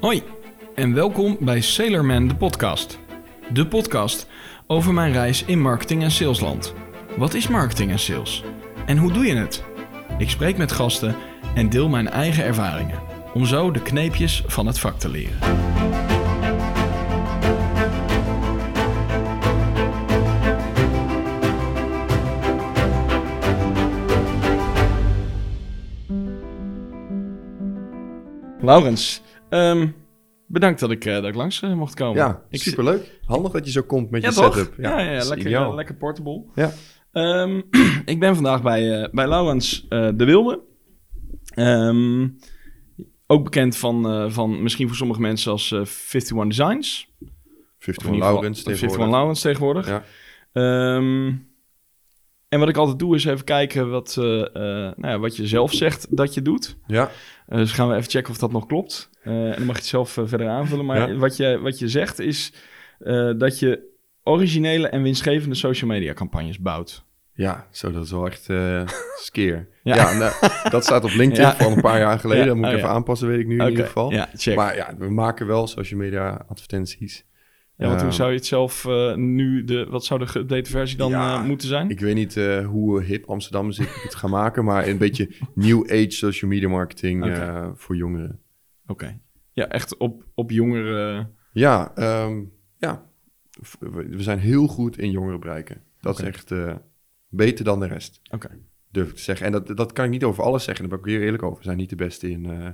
Hoi en welkom bij Sailorman de podcast. De podcast over mijn reis in marketing en salesland. Wat is marketing en sales? En hoe doe je het? Ik spreek met gasten en deel mijn eigen ervaringen om zo de kneepjes van het vak te leren. Laurens, ehm, bedankt dat ik, eh, dat ik langs eh, mocht komen. Ja, ik superleuk. Handig dat je zo komt met Ja, je toch? setup. Ja, ja, is lekker, eh, lekker portable. Ja. Ehm, ik ben vandaag bij, eh, bij Laurens de Wilde. Ehm, ook bekend van, van misschien voor sommige mensen als eh 51 Designs. 50 Of in van ieder geval Laurens 51 van tegenwoordig. Laurens tegenwoordig. Ja. En wat ik altijd doe is even kijken wat, nou ja, wat je zelf zegt dat je doet. Ja, dus gaan we even checken of dat nog klopt. Eh, en dan mag je het zelf eh, verder aanvullen. Maar Ja. wat, je, wat je zegt is eh, dat je originele en winstgevende social media campagnes bouwt. ja, zo dat is wel echt eh skeer. Ja. Ja, nou, dat staat op LinkedIn Ja. van een paar jaar geleden. Dat moet ik oh, even aanpassen, weet ik nu in ieder geval. Maar ja, we maken wel social media advertenties. ja, want hoe Ehm, zou je het zelf nu, de, wat zou de geüpdate versie dan Ja, moeten zijn? Ik weet niet hoe hip Amsterdam is ik het ga maken, maar een beetje new age social media marketing voor jongeren. Oké. Ja, echt op, op jongere... Ja, ehm, ja, we zijn heel goed in jongeren bereiken. Dat is echt eh, beter dan de rest. Oké. durf ik te zeggen. En dat, dat kan ik niet over alles zeggen. Daar ben ik weer eerlijk over. We zijn niet de beste in, eh,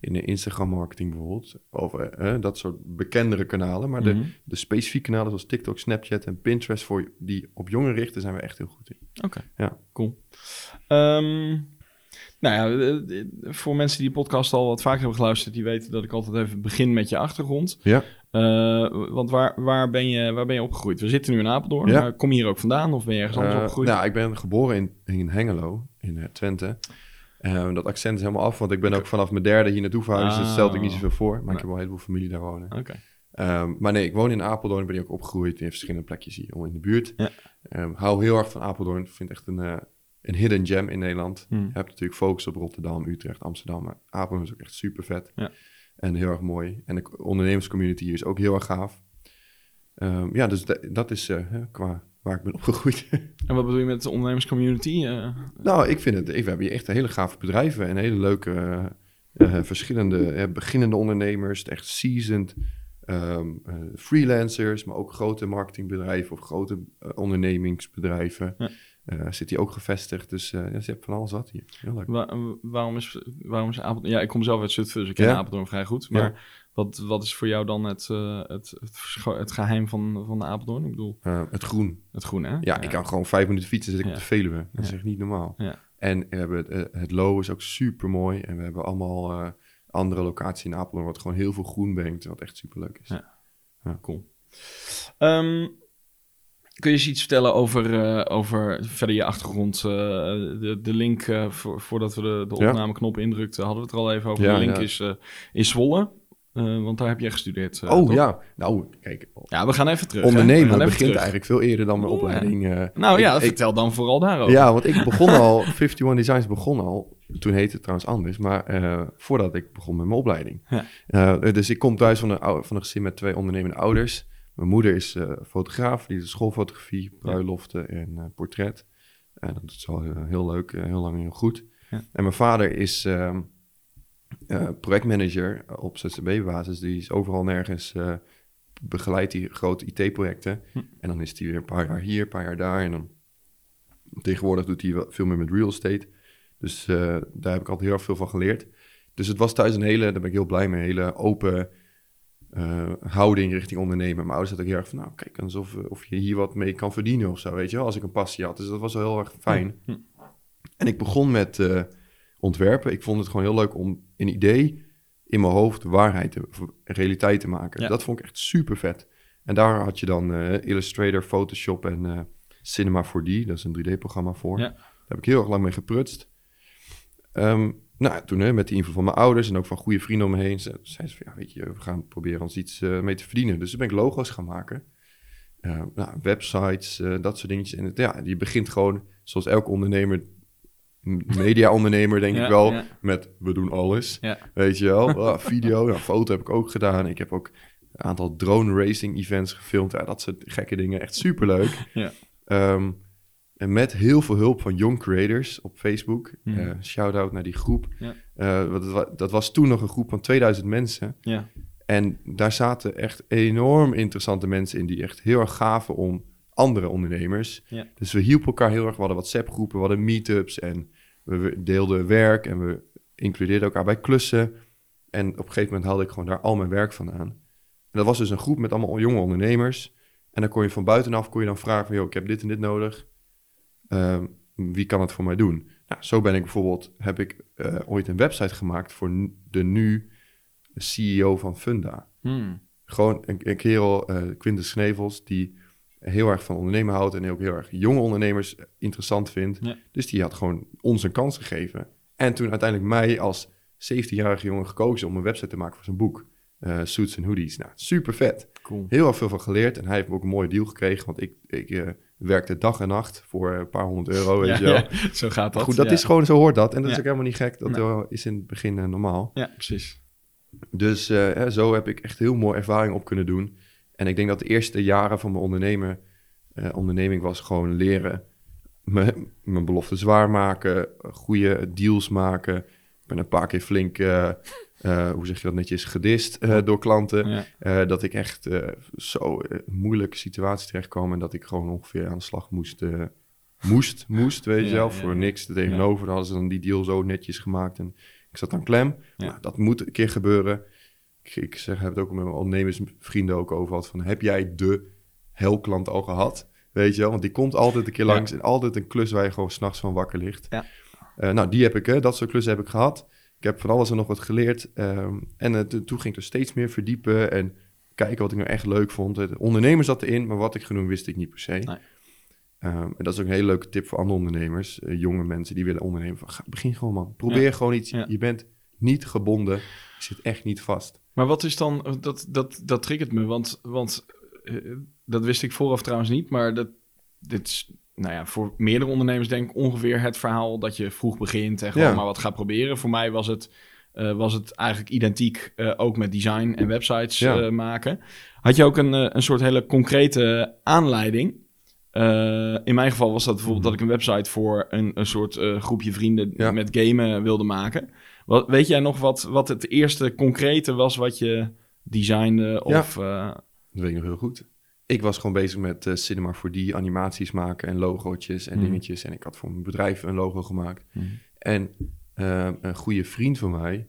in de Instagram marketing bijvoorbeeld. Of eh, dat soort bekendere kanalen. Maar Mhm. de, de specifieke kanalen zoals TikTok, Snapchat en Pinterest... Voor, die op jongeren richten, zijn we echt heel goed in. Oké, Ja. cool. Ehm, nou ja, eh, eh, voor mensen die de podcast al wat vaker hebben geluisterd, die weten dat ik altijd even begin met je achtergrond. Ja. Eh, want waar, waar, ben je, waar ben je opgegroeid? We zitten nu in Apeldoorn, Ja. maar kom je hier ook vandaan of ben je ergens anders opgegroeid? nou, ik ben geboren in, in Hengelo, in Twente. Dat accent is helemaal af, want ik ben ook vanaf mijn derde hier naartoe verhuisd. Dus dat stelde ik niet zoveel voor. Maar Nee. ik heb wel een heleboel familie daar wonen. Oké, Ehm, maar nee, ik woon in Apeldoorn. Ben ik ook opgegroeid in verschillende plekjes hier in de buurt. Ja. Ehm, hou heel erg van Apeldoorn. Ik vind het echt een, een hidden gem in Nederland. Hmm. Je hebt natuurlijk focus op Rotterdam, Utrecht, Amsterdam. Maar Apeldoorn is ook echt super vet. Ja. En heel erg mooi. En de ondernemerscommunity hier is ook heel erg gaaf. Ehm, ja, dus da- dat is eh, qua waar ik ben opgegroeid. En wat bedoel je met de ondernemerscommunity? Eh, nou, ik vind het... Ik, we hebben hier echt hele gave bedrijven en hele leuke... eh, verschillende beginnende ondernemers, echt seasoned ehm, eh, freelancers, maar ook grote marketingbedrijven of grote ondernemingsbedrijven. Ja. Eh, zit hier ook gevestigd, dus eh ja, ze hebben van alles wat hier. Heel leuk. wa- waarom, is, waarom is Apeldoorn... Ja, ik kom zelf uit Zutphen, dus ik ken Ja. Apeldoorn vrij goed. Maar Ja. wat, wat is voor jou dan het, eh, het, het, geheim van, van Apeldoorn? Ik bedoel, het groen. het groen, hè? Ja, ik kan gewoon vijf minuten fietsen, zit ik op de Veluwe. Dat is echt niet normaal. Ja. En we hebben het, het Lo is ook super mooi. En we hebben allemaal andere locaties in Apeldoorn, wat gewoon heel veel groen brengt, wat echt super leuk is. Ja. Cool. Ehm, kun je eens iets vertellen over, eh, over verder je achtergrond? eh, de, de link, eh, voor, voordat we de, de opnameknop indrukten, hadden we het er al even over. Ja, de link ja. is, is Zwolle, want daar heb jij gestudeerd. oh toch? ja, nou kijk, Ja, we gaan even terug. ondernemen even begint terug. eigenlijk veel eerder dan mijn opleiding. Nou ja, Ik- vertel dan vooral daarover. Ja, want ik begon al, 51 Designs begon al, toen heette het trouwens anders, maar voordat ik begon met mijn opleiding. Dus ik kom thuis van een, van een gezin met twee ondernemende ouders. Mijn moeder is eh, fotograaf, die doet schoolfotografie, bruiloften en eh, portret. En dat is wel heel, heel leuk, eh, heel lang heel goed. Ja. En mijn vader is ehm, eh, projectmanager op ZZB-basis. Die is overal nergens, eh, begeleidt die grote IT-projecten. Hm. En dan is hij weer een paar jaar hier, een paar jaar daar. En dan tegenwoordig doet hij veel meer met real estate. Dus eh, daar heb ik altijd heel erg veel van geleerd. Dus het was thuis een hele, daar ben ik heel blij mee, een hele open eh, houding richting ondernemen. Mijn ouders hadden ook heel erg van, nou kijk eens of, of je hier wat mee kan verdienen of zo, weet je wel, als ik een passie had. Dus dat was wel heel erg fijn. Hm. En ik begon met eh, ontwerpen. Ik vond het gewoon heel leuk om een idee in mijn hoofd waarheid te, realiteit te maken. Ja. Dat vond ik echt super vet. En daar had je dan eh, Illustrator, Photoshop en eh, Cinema 4D. Dat is een 3D-programma voor. Ja. Daar heb ik heel erg lang mee geprutst. Ehm, nou, toen hè, met de invloed van mijn ouders en ook van goede vrienden om me heen, ze- zeiden ze van, ja, weet je, we gaan proberen ons iets eh, mee te verdienen. Dus toen ben ik logo's gaan maken. Eh, nou, websites, eh, dat soort dingetjes. En het, ja, je begint gewoon, zoals elke ondernemer media-ondernemer, denk Ja, ik wel. ja. Met we doen alles. Ja. Weet je wel? Ah, video, nou, foto heb ik ook gedaan. Ik heb ook een aantal drone racing events gefilmd. Ja, dat soort gekke dingen. Echt superleuk. Ja. Ehm, en met heel veel hulp van young creators op Facebook. Eh, shout-out naar die groep. Ja. Eh, dat, wa- dat was toen nog een groep van 2000 mensen. Ja. En daar zaten echt enorm interessante mensen in... die echt heel erg gaven om andere ondernemers. Ja. Dus we hielpen elkaar heel erg. We hadden WhatsApp-groepen, we hadden meetups... en we deelden werk en we includeerden elkaar bij klussen. En op een gegeven moment haalde ik gewoon daar al mijn werk vandaan. En dat was dus een groep met allemaal jonge ondernemers. En dan kon je van buitenaf kon je dan vragen van... Yo, ik heb dit en dit nodig. Ehm, wie kan het voor mij doen? Nou, zo ben ik bijvoorbeeld... heb ik eh, ooit een website gemaakt... voor de nu CEO van Funda. Hmm. Gewoon een, een kerel, eh Quintus Snevels... die heel erg van ondernemen houdt... en ook heel erg jonge ondernemers interessant vindt. Ja. Dus die had gewoon ons een kans gegeven. En toen uiteindelijk mij als 17-jarige jongen gekozen... om een website te maken voor zijn boek. eh, Suits en Hoodies. Nou, super vet Cool. heel erg veel van geleerd. En hij heeft ook een mooie deal gekregen. Want ik, ik eh, werkte dag en nacht voor een paar honderd euro, weet Ja, je ja, zo gaat dat. Goed, dat ja. is gewoon, zo hoort dat. En dat is ook helemaal niet gek. Dat Nee. is in het begin eh, normaal. Ja, precies. Dus eh, zo heb ik echt heel mooie ervaring op kunnen doen. En ik denk dat de eerste jaren van mijn ondernemer, eh, onderneming was gewoon leren. Mijn, mijn beloftes waarmaken, goede deals maken. Ik ben een paar keer flink, eh, hoe zeg je dat netjes, gedist eh, door klanten. Ja. Eh, dat ik echt zo een moeilijke situatie terecht kwam en dat ik gewoon ongeveer aan de slag moest. moest, moest, weet je Ja, wel, ja, voor niks er tegenover. Dan hadden ze dan die deal zo netjes gemaakt en ik zat aan klem. Nou, dat moet een keer gebeuren. Ik, ik zeg, heb het ook met mijn ondernemersvrienden ook over gehad van, heb jij de helklant al gehad? Weet je wel, want die komt altijd een keer langs en altijd een klus waar je gewoon s'nachts van wakker ligt. Ja. Nou, die heb ik, hè, dat soort klussen heb ik gehad. Ik heb van alles en nog wat geleerd. ehm, en eh, to- toen ging ik er steeds meer verdiepen en kijken wat ik nou echt leuk vond. Het ondernemer zat erin, maar wat ik doen wist ik niet per se. Nee. Ehm, en dat is ook een hele leuke tip voor andere ondernemers, eh, jonge mensen die willen ondernemen. Van, ga, begin gewoon man, probeer Ja. gewoon iets. Ja. Je bent niet gebonden, je zit echt niet vast. Maar wat is dan, dat, dat, dat triggert me, want, want eh, dat wist ik vooraf trouwens niet, maar dat, dit is, nou ja, voor meerdere ondernemers denk ik ongeveer het verhaal dat je vroeg begint en gewoon Ja. maar wat gaat proberen. Voor mij was het, eh, was het eigenlijk identiek, eh, ook met design en websites Ja. eh, maken. Had je ook een, een soort hele concrete aanleiding? In mijn geval was dat bijvoorbeeld dat ik een website voor een, een soort groepje vrienden Ja. met gamen wilde maken. Wat, weet jij nog wat, wat het eerste concrete was wat je designde? Of, Dat weet ik nog heel goed. Ik was gewoon bezig met eh, Cinema 4D, animaties maken en logootjes en Mhm. dingetjes. En ik had voor mijn bedrijf een logo gemaakt. Mhm. En eh, een goede vriend van mij,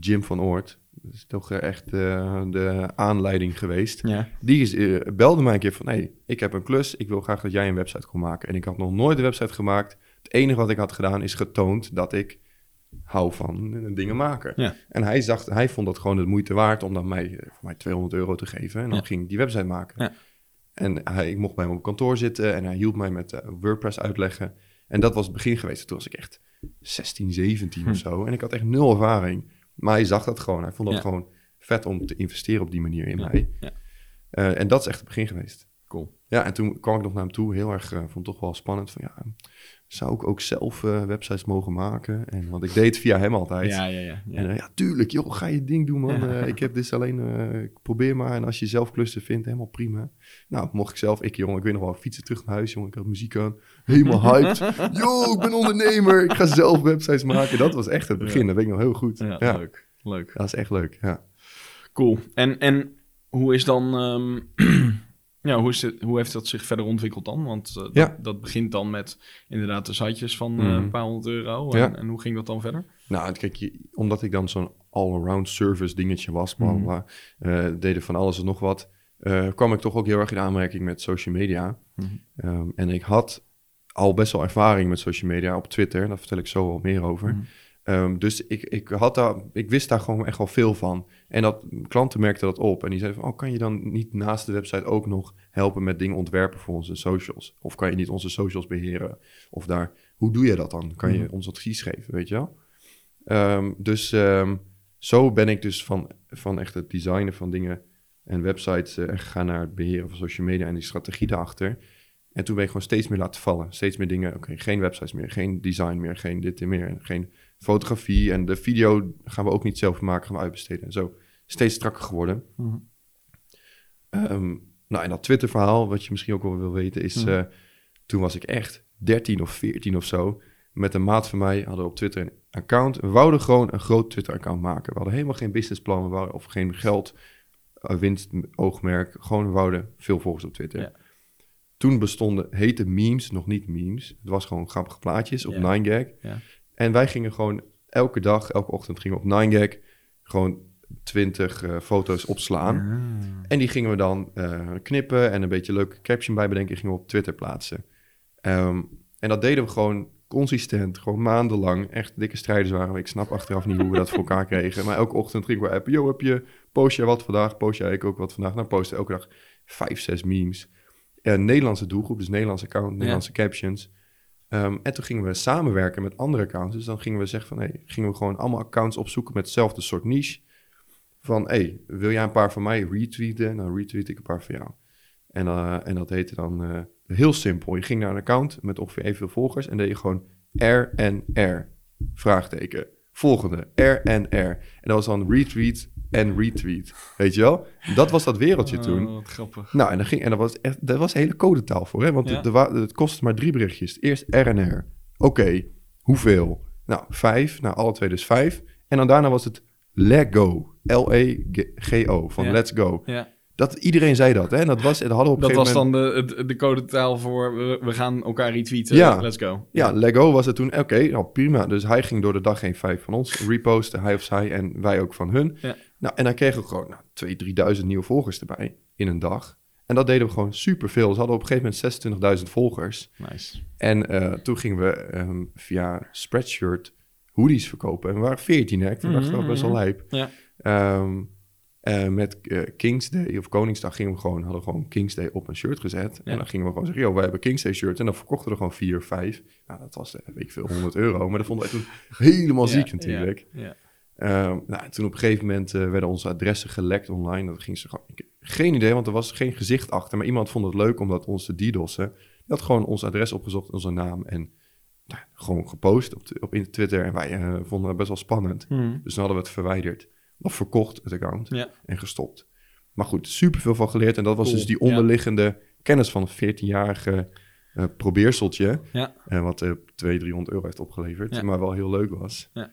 Jim van Oort, dat is toch eh, echt de aanleiding geweest. ja. Die is, belde mij een keer van, hey, ik heb een klus, ik wil graag dat jij een website kon maken. En ik had nog nooit een website gemaakt. Het enige wat ik had gedaan is getoond dat ik hou van dingen maken. Ja. En hij, zag, hij vond dat gewoon de moeite waard om dan mij, voor mij 200 euro te geven. En dan Ja. ging ik die website maken. En hij, ik mocht bij hem op kantoor zitten en hij hielp mij met eh, WordPress uitleggen. En dat was het begin geweest. Toen was ik echt 16, 17 Hm. of zo. En ik had echt nul ervaring. Maar hij zag dat gewoon. Hij vond dat Ja. gewoon vet om te investeren op die manier in Ja. mij. Ja. Eh, en dat is echt het begin geweest. Cool. Ja, en toen kwam ik nog naar hem toe. Heel erg, eh, vond het toch wel spannend. Van ja, zou ik ook zelf eh, websites mogen maken? En, want ik deed het via hem altijd. Ja, ja, ja. ja. En eh, ja, tuurlijk, joh, ga je ding doen, man. Ja. Eh, ik heb dit alleen, ik probeer maar. En als je zelf klussen vindt, helemaal prima. Nou, mocht ik zelf, ik jongen, ik weet nog wel, fietsen terug naar huis, jongen. Ik had muziek aan, helemaal hyped. Yo, ik ben ondernemer, ik ga zelf websites maken. Dat was echt het begin, Ja. dat weet ik nog heel goed. Ja, Ja, leuk. Leuk. dat is echt leuk, ja. Cool. En, en hoe is dan... ehm, ja, hoe, is het, hoe heeft dat zich verder ontwikkeld dan? Want eh, dat, Ja. dat begint dan met inderdaad de sitejes van eh, Mhm. een paar honderd euro. En, Ja. en hoe ging dat dan verder? Nou, kijk, je- omdat ik dan zo'n all-around service dingetje was, bla, Mhm. bla, eh, deden van alles en nog wat, eh, kwam ik toch ook heel erg in aanmerking met social media. Mhm. Ehm, en ik had al best wel ervaring met social media op Twitter, daar vertel ik zo wel meer over. Ehm, dus ik, ik, had daar, ik wist daar gewoon echt wel veel van. En dat, klanten merkten dat op. En die zeiden van, oh, kan je dan niet naast de website ook nog helpen met dingen ontwerpen voor onze socials? Of kan je niet onze socials beheren? Of daar, hoe doe je dat dan? Kan je Mhm. ons advies geven, weet je wel? Ehm, dus ehm, zo ben ik dus van, van echt het designen van dingen en websites eh, gegaan naar het beheren van social media en die strategie daarachter. En toen ben ik gewoon steeds meer laten vallen. Steeds meer dingen. Oké, geen websites meer, geen design meer, geen dit en meer. En geen fotografie. En de video gaan we ook niet zelf maken, gaan we uitbesteden. En zo steeds strakker geworden. Mhm. Ehm, nou, en dat Twitter-verhaal, wat je misschien ook wel wil weten, is... Mhm. eh, toen was ik echt 13 of 14 of zo. Met een maat van mij hadden we op Twitter een account. We wouden gewoon een groot Twitter-account maken. We hadden helemaal geen businessplan we wouden, of geen geld, eh, winst, oogmerk. Gewoon, we wouden veel volgers op Twitter. Ja. Toen bestonden, hete memes, nog niet memes. Het was gewoon grappige plaatjes op Ja. 9gag. Ja. En wij gingen gewoon elke dag, elke ochtend gingen we op 9gag gewoon 20 eh, foto's opslaan. Ah. En die gingen we dan eh, knippen en een beetje een leuke caption bij bedenken. Gingen we op Twitter plaatsen. Ehm, en dat deden we gewoon consistent, gewoon maandenlang. Echt dikke strijders waren we. Ik snap achteraf niet hoe we dat voor elkaar kregen. Maar elke ochtend gingen we appen. Yo, heb je, post jij wat vandaag? Post jij ik ook wat vandaag? Nou, posten elke dag vijf, zes memes. Eh, Nederlandse doelgroep, dus Nederlandse account, Nederlandse captions. Ehm, en toen gingen we samenwerken met andere accounts. Dus dan gingen we zeggen van, hey, gingen we gewoon allemaal accounts opzoeken met hetzelfde soort niche. Van, hey, wil jij een paar van mij retweeten? Dan retweet ik een paar van jou. En, eh, en dat heette dan eh, heel simpel. Je ging naar een account met ongeveer evenveel volgers en deed je gewoon RNR. Vraagteken. Volgende. RNR. En dat was dan retweet en retweet. Weet je wel? Dat was dat wereldje toen. Oh, wat grappig. Nou, en, dan ging, en dat was echt, dat was hele codetaal voor, hè? Want Ja. het, het kostte maar drie berichtjes. Eerst RNR. Oké, hoeveel? Nou, vijf. Nou, alle twee dus vijf. En dan daarna was het Lego. L-E-G-O. Van Ja. let's go. Ja. Dat, iedereen zei dat, hè? En dat was, dat hadden we op Dat was moment... dan de, de, de codetaal voor we, we gaan elkaar retweeten. Ja. Let's go. Ja, Lego was het toen. Oké, nou prima. Dus hij ging door de dag heen vijf van ons reposten. Hij of zij en wij ook van hun. Ja. Nou, en dan kregen we gewoon nou, 2.000, 3.000 nieuwe volgers erbij in een dag. En dat deden we gewoon superveel. Ze hadden op een gegeven moment 26.000 volgers. Nice. En eh, toen gingen we ehm, via Spreadshirt hoodies verkopen. En we waren 14, hè? Ik vond dat Mhm, best wel lijp. Ja. Ehm, eh, met eh, Kings Day of Koningsdag gingen we gewoon, hadden we gewoon Kings Day op een shirt gezet. Ja. En dan gingen we gewoon zeggen, joh, wij hebben Kings Day shirt. En dan verkochten we er gewoon vier, vijf. Nou, dat was, eh, weet ik veel, 100 euro. Maar dat vonden wij toen helemaal ziek natuurlijk. Ja, Ehm, nou, toen op een gegeven moment eh, werden onze adressen gelekt online. Dat ging ze gewoon, ik- geen idee, want er was geen gezicht achter. Maar iemand vond het leuk om dat ons te DDoS'en. Die had gewoon ons adres opgezocht, onze naam. En nou, gewoon gepost op, op in Twitter. En wij eh, vonden het best wel spannend. Mhm. Dus dan hadden we het verwijderd. Of verkocht, het account. Ja. En gestopt. Maar goed, super veel van geleerd. En dat was Cool, dus die ja. onderliggende kennis van een 14-jarige eh probeerseltje. Ja. wat eh 200, 300 euro heeft opgeleverd. Maar wel heel leuk was. Ja.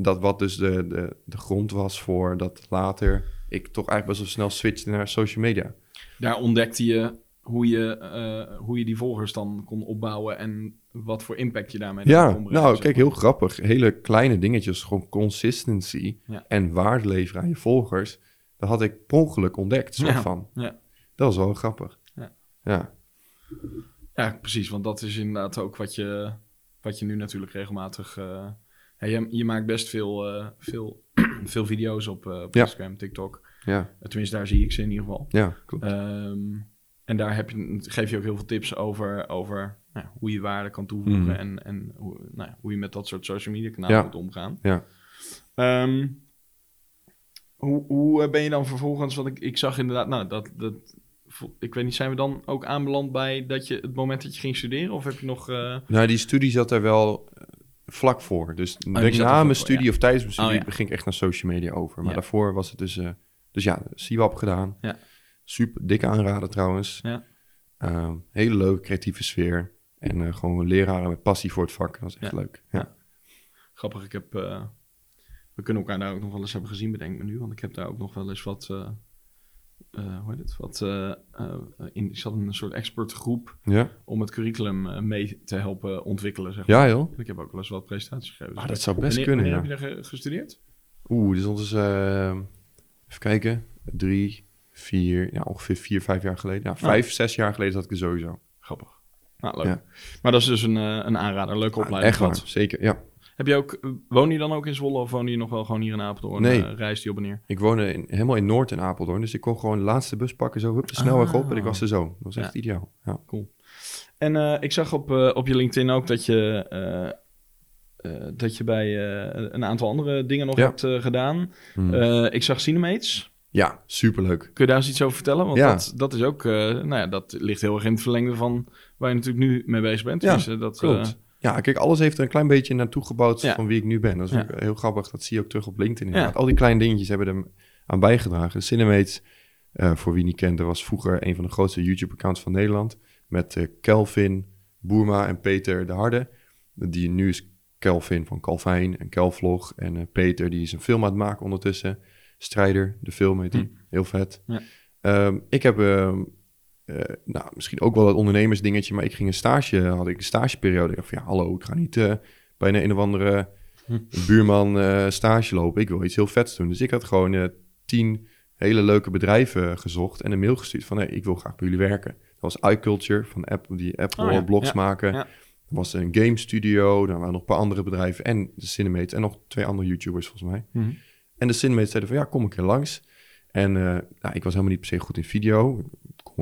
Dat wat dus de, de, de grond was voor dat later ik toch eigenlijk best wel snel switchte naar social media. Daar ontdekte je hoe je, eh, hoe je die volgers dan kon opbouwen en wat voor impact je daarmee Ja, kon nou kijk, heel grappig. Hele kleine dingetjes, gewoon consistency Ja. en waarde leveren aan je volgers. Dat had ik per ongeluk ontdekt, soort Ja, van. ja. Dat was wel grappig. Ja. ja. Ja, precies. Want dat is inderdaad ook wat je, wat je nu natuurlijk regelmatig... eh, ja, je, je maakt best veel, eh, veel, veel video's op, op Ja. Instagram, TikTok. Ja, Tenminste, daar zie ik ze in ieder geval. ja, klopt. Ehm, en daar heb je, geef je ook heel veel tips over, over nou, hoe je waarde kan toevoegen Mhm. en, en hoe, nou, hoe je met dat soort social media kanalen Ja. moet omgaan. Ja. Ehm, hoe, hoe eh, ben je dan vervolgens, want ik, ik zag inderdaad, nou, dat, dat, ik weet niet, zijn we dan ook aanbeland bij dat je, het moment dat je ging studeren? Of heb je nog... eh, Nou, die studie zat er wel vlak voor. Dus denk er na mijn voor, studie ja. of tijdens mijn studie Oh, ja. ging ik echt naar social media over. Maar Ja. daarvoor was het dus... eh, dus ja, CWAP gedaan. Ja. Super dikke aanraden trouwens. Ja. Ehm, hele leuke creatieve sfeer. En eh, gewoon leraren met passie voor het vak. Dat was echt leuk. Ja. Grappig, ik heb... eh, we kunnen elkaar daar ook nog wel eens hebben gezien, bedenk me nu. Want ik heb daar ook nog wel eens wat... eh, hoe heet het? Wat, eh, in, ik zat in een soort expertgroep Ja, om het curriculum mee te helpen ontwikkelen, zeg maar. ja joh. Ik heb ook wel eens wat presentaties gegeven. Ah, Dus dat zou best wanneer, kunnen, wanneer ja. heb je daar ge- gestudeerd? Oeh, dus dat is... even kijken. Drie, vier... Ja, ongeveer vier, vijf jaar geleden. Ja, vijf, zes jaar geleden zat ik er sowieso. Grappig. Nou, leuk. Ja. Maar dat is dus een, een aanrader, leuke Ah, opleiding. echt waar, gehad. zeker. Ja. Heb je ook, woon je dan ook in Zwolle of woon je nog wel gewoon hier in Apeldoorn? Nee. Eh, reist die op en neer? Ik woonde in, helemaal in Noord in Apeldoorn. Dus ik kon gewoon de laatste bus pakken, zo hup, de snelweg op. En ik was er zo. Dat was echt Ja. ideaal. Ja. En eh, ik zag op, eh, op je LinkedIn ook dat je, dat je bij een aantal andere dingen nog Ja. hebt gedaan. Hmm. Ik zag Cinemates. Ja, superleuk. Kun je daar eens iets over vertellen? Want Ja. dat, dat is ook, nou ja, dat ligt heel erg in het verlengde van waar je natuurlijk nu mee bezig bent. Ja, Dus, dat, Klopt. Ja, kijk, alles heeft er een klein beetje naartoe gebouwd Ja. van wie ik nu ben. Dat is ook heel grappig. Dat zie je ook terug op LinkedIn. Inderdaad. Al die kleine dingetjes hebben er aan bijgedragen. Cinemates, eh, voor wie niet kent, was vroeger een van de grootste YouTube-accounts van Nederland. Met eh, Kelvin, Boerma en Peter de Harde. Die nu is Kelvin van Calvijn en Kelvlog. En eh, Peter, die is een film aan het maken ondertussen. Strijder, de film heet die. Hm. Heel vet. Ja. Ehm, ik heb ehm, eh, nou, misschien ook wel het ondernemersdingetje, maar ik ging een stage, had ik een stageperiode. Ik dacht van ja, hallo, ik ga niet eh, bij een, een of andere Hm. buurman eh, stage lopen. Ik wil iets heel vets doen. Dus ik had gewoon tien hele leuke bedrijven gezocht en een mail gestuurd van hey, ik wil graag bij jullie werken. Dat was iCulture van Apple, die Apple Oh ja, blogs ja, maken. ja. Er was een game studio, daar waren nog een paar andere bedrijven en de Cinemate en nog twee andere YouTubers volgens mij. mhm. En de Cinemate zeiden van ja, kom een keer langs. En nou, ik was helemaal niet per se goed in video.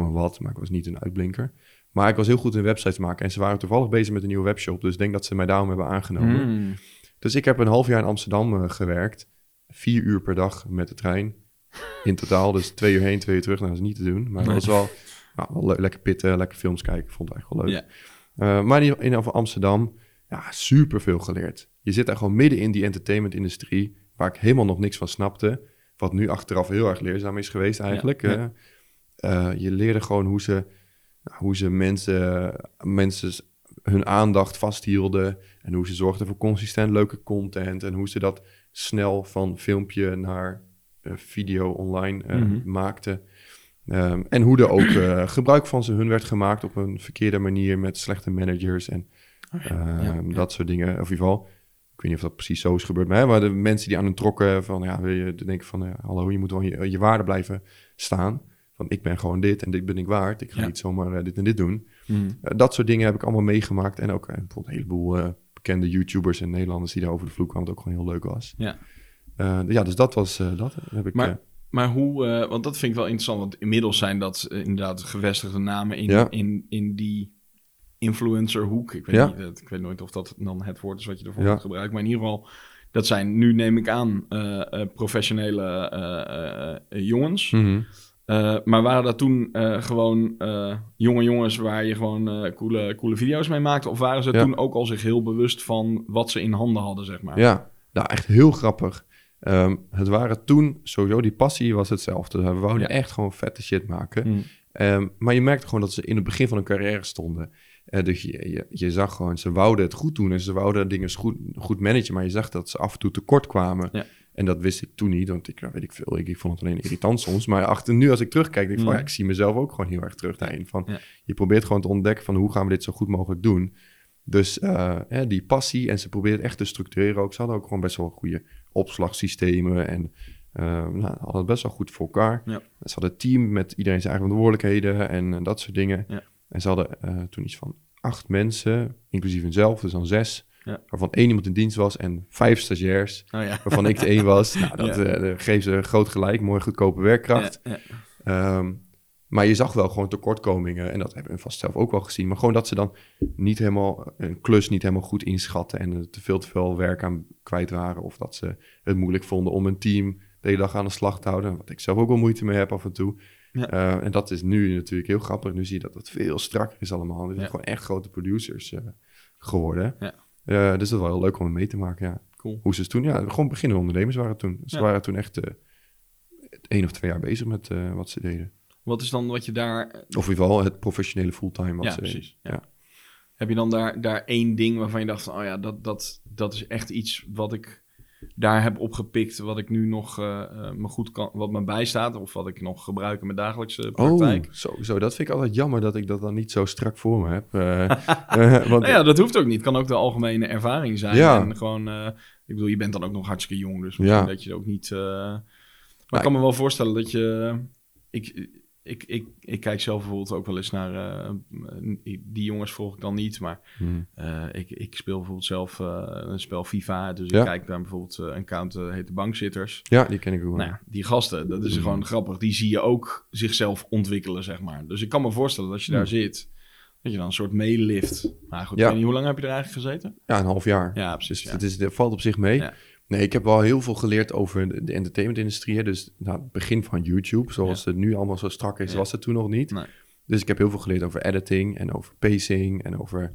Wat, maar ik was niet een uitblinker. Maar ik was heel goed in websites maken. En ze waren toevallig bezig met een nieuwe webshop. Dus ik denk dat ze mij daarom hebben aangenomen. Mm. Dus ik heb een half jaar in Amsterdam eh, gewerkt. Vier uur per dag met de trein. In totaal. Dus twee uur heen, twee uur terug. Nou, dat is niet te doen. Maar dat was wel, nou, wel le- lekker pitten, lekker films kijken. Vond het eigenlijk wel leuk. Eh, maar in, in Amsterdam, ja, super veel geleerd. Je zit daar gewoon midden in die entertainment-industrie, waar ik helemaal nog niks van snapte. Wat nu achteraf heel erg leerzaam is geweest eigenlijk. Ja, ja. Eh, eh, je leerde gewoon hoe ze, hoe ze mensen, mensen hun aandacht vasthielden. En hoe ze zorgden voor consistent leuke content. En hoe ze dat snel van filmpje naar eh, video online Mhm. maakten. Ehm, en hoe er ook gebruik van ze hun werd gemaakt op een verkeerde manier met slechte managers en ehm, ja. dat soort dingen. Of in ieder geval, ik weet niet of dat precies zo is gebeurd, maar, hè, maar de mensen die aan hen trokken van, ja, wil je denken van, hallo, je moet wel je, je waarde blijven staan. Van, ik ben gewoon dit en dit ben ik waard. Ik ga Ja. niet zomaar eh, dit en dit doen. Mhm. Eh, dat soort dingen heb ik allemaal meegemaakt. En ook eh, bijvoorbeeld een heleboel bekende YouTubers en Nederlanders die daar over de vloer kwamen, wat ook gewoon heel leuk was. Ja. Ja, dus dat was dat. Dat heb ik, Maar- Maar hoe, want dat vind ik wel interessant, want inmiddels zijn dat inderdaad gevestigde namen in, Ja. in, in die influencerhoek. Ik weet, Ja. niet, ik weet nooit of dat dan het woord is wat je ervoor Ja. gebruiken, maar in ieder geval, dat zijn nu neem ik aan professionele eh, eh, Eh, maar waren dat toen eh, gewoon eh, jonge jongens waar je gewoon coole, coole video's mee maakte? Of waren ze Ja. toen ook al zich heel bewust van wat ze in handen hadden, zeg maar? Ja, nou echt heel grappig. Ehm, het waren toen sowieso, die passie was hetzelfde. We wouden Ja. echt gewoon vette shit maken. Hm. Ehm, maar je merkte gewoon dat ze in het begin van hun carrière stonden. Dus je, je, je zag gewoon, ze wouden het goed doen en ze wouden dingen goed, goed managen. Maar je zag dat ze af en toe tekort kwamen. Ja. En dat wist ik toen niet, want ik nou, weet ik veel. Ik, ik vond het alleen irritant soms. Maar achter, nu als ik terugkijk, denk ik van, Mhm. ja, ik zie mezelf ook gewoon heel erg terug daarin. Van, Ja. Je probeert gewoon te ontdekken van hoe gaan we dit zo goed mogelijk doen. Dus eh, hè, die passie en ze probeert echt te structureren ook. Ze hadden ook gewoon best wel goede opslagsystemen en eh, nou, hadden het best wel goed voor elkaar. Ja. Ze hadden een team met iedereen zijn eigen verantwoordelijkheden en eh, dat soort dingen. En ze hadden toen iets van acht mensen, inclusief hunzelf, dus dan zes. Ja. Waarvan één iemand in dienst was en vijf stagiairs, Oh ja. waarvan ik de één was. Nou, dat eh, geeft ze groot gelijk, mooi goedkope werkkracht. Ehm, maar je zag wel gewoon tekortkomingen. En dat hebben we vast zelf ook wel gezien. Maar gewoon dat ze dan niet helemaal een klus niet helemaal goed inschatten. En er te veel te veel werk aan kwijt waren. Of dat ze het moeilijk vonden om een team de hele dag aan de slag te houden. Wat ik zelf ook wel moeite mee heb af en toe. Ja. Eh, en dat is nu natuurlijk heel grappig. Nu zie je dat het veel strakker is allemaal. Er zijn Ja. gewoon echt grote producers eh, geworden. Ja. Eh, dus dat is wel heel leuk om mee te maken, ja. Cool. Hoe ze het toen, ja, gewoon beginnende ondernemers waren toen. Ze Ja. waren toen echt eh één of twee jaar bezig met eh, wat ze deden. Wat is dan wat je daar... Of in ieder geval het professionele fulltime wat ja, ze precies. deden. Ja. Heb je dan daar, daar één ding waarvan je dacht van... Oh ja, dat, dat, dat is echt iets wat ik daar heb opgepikt... wat ik nu nog eh, me goed kan... wat me bijstaat... of wat ik nog gebruik in mijn dagelijkse praktijk. Oh, sowieso. Dat vind ik altijd jammer dat ik dat dan niet zo strak voor me heb. Want, Nou ja, dat hoeft ook niet. Het kan ook de algemene ervaring zijn. Ja. En gewoon... ik bedoel, je bent dan ook nog hartstikke jong... dus Ja. misschien dat je ook niet... maar ik kan me wel voorstellen dat je... Ik, ik, ik, ik kijk zelf bijvoorbeeld ook wel eens naar... eh, die jongens volg ik dan niet, maar... Hmm. Eh, ik, ik speel bijvoorbeeld zelf eh, een spel FIFA. Dus Ja. ik kijk naar bijvoorbeeld eh, een account heet de Bankzitters. Ja, die ken ik ook wel. Nou die gasten, dat is Mm. gewoon grappig. Die zie je ook zichzelf ontwikkelen, zeg maar. Dus ik kan me voorstellen dat als je daar Mm. zit, dat je dan een soort meelift. Maar goed, Ja. ik weet niet, hoe lang heb je er eigenlijk gezeten? Ja, een half jaar. Ja, Dus precies. Ja. het, is, het valt op zich mee. Nee, ik heb wel heel veel geleerd over de, entertainmentindustrie. Dus nou, het begin van YouTube, zoals het nu allemaal zo strak is, Ja. was het toen nog niet. Nee. Dus ik heb heel veel geleerd over editing en over pacing en over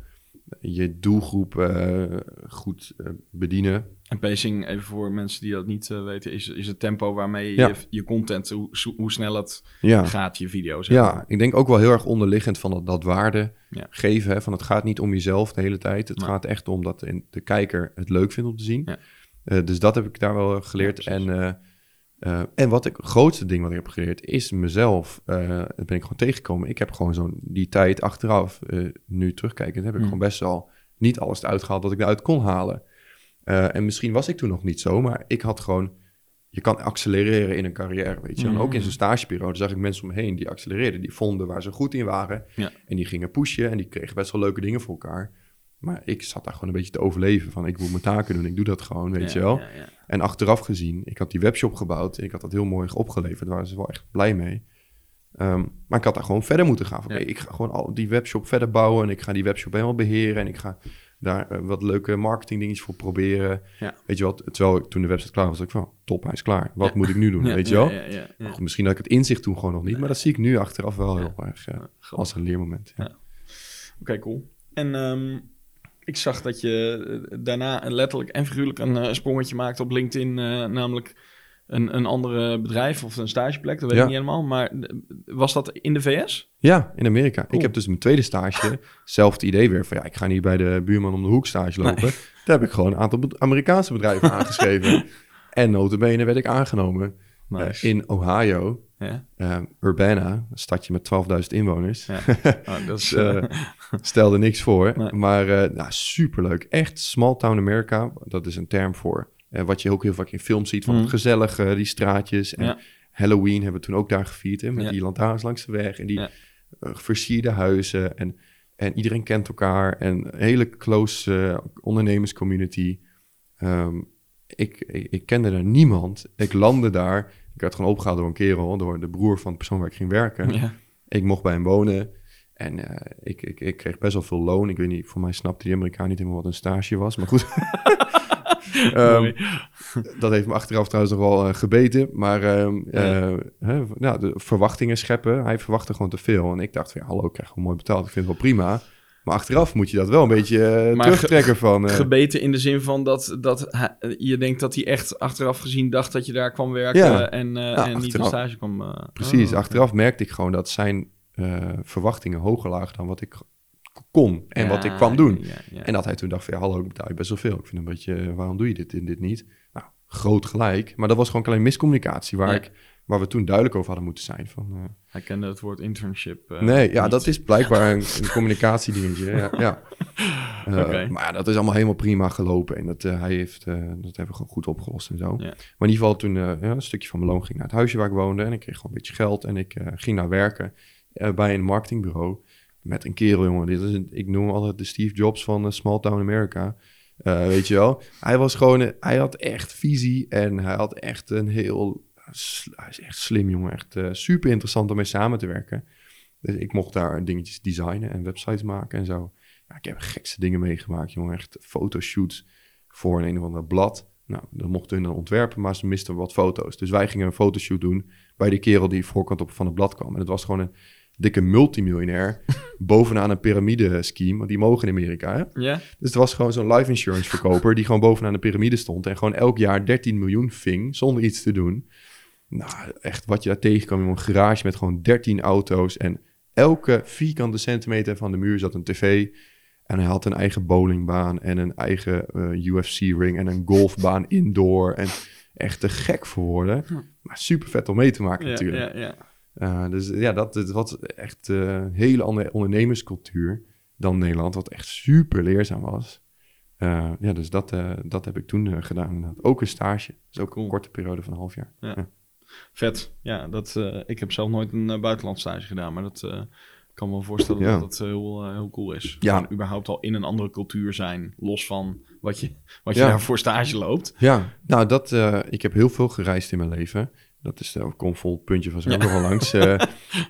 je doelgroep eh, goed eh, bedienen. En pacing, even voor mensen die dat niet eh, weten, is, is het tempo waarmee je Ja. je, je content, hoe, hoe snel het Ja. gaat, je video's. maar. Ja, ik denk ook wel heel erg onderliggend van dat, dat waarde Ja. geven. Hè, van het gaat niet om jezelf de hele tijd. Het gaat echt om dat de, de kijker het leuk vindt om te zien. Eh, dus dat heb ik daar wel geleerd. Ja, en, eh, eh, en wat ik, het grootste ding wat ik heb geleerd is mezelf. eh dat ben ik gewoon tegengekomen. Ik heb gewoon zo'n die tijd achteraf, eh, nu terugkijkend, heb ik Hmm. gewoon best wel niet alles eruit gehaald dat ik eruit kon halen. Eh, en misschien was ik toen nog niet zo, maar ik had gewoon je kan accelereren in een carrière, weet je. En ook in zo'n stageperiode zag ik mensen om me heen die accelereerden. Die vonden waar ze goed in waren. Ja. En die gingen pushen en die kregen best wel leuke dingen voor elkaar. Maar ik zat daar gewoon een beetje te overleven. Van ik moet mijn taken doen, ik doe dat gewoon, weet Ja, je wel. ja, ja. En achteraf gezien, ik had die webshop gebouwd. En ik had dat heel mooi opgeleverd. Daar waren ze wel echt blij mee. Ehm, maar ik had daar gewoon verder moeten gaan. Ik ga gewoon al die webshop verder bouwen. En ik ga die webshop helemaal beheren. En ik ga daar eh, wat leuke marketing dingetjes voor proberen. Weet je wat? Terwijl ik, toen de website klaar was, was ik van, top, hij is klaar. Wat moet ik nu doen? Weet je wel? Misschien had ik het inzicht toen gewoon nog niet. Maar dat zie ik nu achteraf wel heel erg als een leermoment. Oké, cool. En ehm, ik zag dat je eh, daarna letterlijk en figuurlijk een eh, sprongetje maakte op LinkedIn, eh, namelijk een, een andere bedrijf of een stageplek, dat weet Ja. ik niet helemaal. Maar was dat in de VS? Ja, in Amerika. Cool. Ik heb dus mijn tweede stage, zelfde idee weer van ja, ik ga niet bij de buurman om de hoek stage lopen. Daar heb ik gewoon een aantal Amerikaanse bedrijven aangeschreven. En notabene werd ik aangenomen Nice. in Ohio, ja? eh, Urbana, een stadje met 12.000 inwoners. Ja. Oh, dat is, eh, eh, Stelde niks voor, Nee. maar nou, superleuk. Echt small town America, dat is een term voor wat je ook heel vaak in films ziet van het gezellige, die straatjes. En Ja. Halloween hebben we toen ook daar gevierd, hè, met die lantaarns langs de weg en die versierde huizen. En, en iedereen kent elkaar en een hele close ondernemerscommunity. Ehm, ik, ik, ik kende daar niemand. Ik landde daar. Ik werd gewoon opgehaald door een kerel, door de broer van de persoon waar ik ging werken. ja. Ik mocht bij hem wonen. En eh, ik, ik, ik kreeg best wel veel loon. Ik weet niet, voor mij snapte die Amerikaan niet helemaal wat een stage was. Maar goed, Ehm, dat heeft me achteraf trouwens nog wel eh, gebeten. Maar ehm, Ja. eh, hè, nou, de verwachtingen scheppen. Hij verwachtte gewoon te veel. En ik dacht van, ja, hallo, ik krijg gewoon mooi betaald. Ik vind het wel prima. Maar achteraf moet je dat wel een beetje eh, Maar terugtrekken van... eh, Gebeten in de zin van dat, dat hij- je denkt dat hij echt achteraf gezien dacht dat je daar kwam werken Ja. en, Ja, en niet een stage kwam. Precies, oh, achteraf merkte ik gewoon dat zijn verwachtingen hoger lagen dan wat ik kon en wat ik kwam doen. En dat hij toen dacht van, ja, hallo, ik betaal je best wel veel. Ik vind een beetje, waarom doe je dit en dit niet? Nou, groot gelijk. Maar dat was gewoon een kleine miscommunicatie waar, ik, waar we toen duidelijk over hadden moeten zijn. Van, eh, Hij kende het woord internship. eh, nee, ja, niet. dat is blijkbaar een, een communicatiedingetje. Ja, ja. Eh. Maar ja, dat is allemaal helemaal prima gelopen. En dat, hij heeft, dat hebben we gewoon goed opgelost en zo. Maar in ieder geval toen ja, een stukje van mijn loon ging naar het huisje waar ik woonde. En ik kreeg gewoon een beetje geld. En ik ging naar werken bij een marketingbureau. Met een kerel, jongen. Dit is een, ik noem altijd de Steve Jobs van Small Town America. Weet je wel. Hij was gewoon, hij had echt visie. En hij had echt een heel, hij is echt slim, jongen. Echt eh, super interessant om mee samen te werken. Dus ik mocht daar dingetjes designen en websites maken en zo. Ja, ik heb gekste dingen meegemaakt, jongen. Echt fotoshoots voor een, een of ander blad. Nou, dat mochten hun dan ontwerpen, maar ze misten wat foto's. Dus wij gingen een fotoshoot doen bij die kerel die voorkant op van het blad kwam. En het was gewoon een dikke multimiljonair bovenaan een piramide-scheme. Want die mogen in Amerika, hè? Ja? Dus het was gewoon zo'n life insurance verkoper die gewoon bovenaan de piramide stond en gewoon elk jaar 13 miljoen ving zonder iets te doen. Nou, echt wat je daar tegenkwam in een garage met gewoon 13 auto's en elke vierkante centimeter van de muur zat een tv. En hij had een eigen bowlingbaan en een eigen eh, UFC-ring en een golfbaan indoor. En echt te gek voor woorden. Maar super vet om mee te maken Ja, natuurlijk. ja, ja. Uh, dus ja, dat, dat was echt uh, een hele andere ondernemerscultuur dan Nederland, wat echt super leerzaam was. Ja, dus dat, dat heb ik toen gedaan. Inderdaad. Ook een stage. Dus ook Cool. een korte periode van een half jaar. Ja. Vet. Ja, dat, eh, ik heb zelf nooit een uh, buitenlandstage gedaan, maar dat eh, kan me wel voorstellen Ja. dat dat heel, eh, heel cool is. Ja. Gewoon überhaupt al in een andere cultuur zijn, los van wat je, wat je Ja. daar voor stage loopt. Ja, nou, dat, eh, ik heb heel veel gereisd in mijn leven. Dat is ook kom vol puntje van zo nog wel langs. Eh,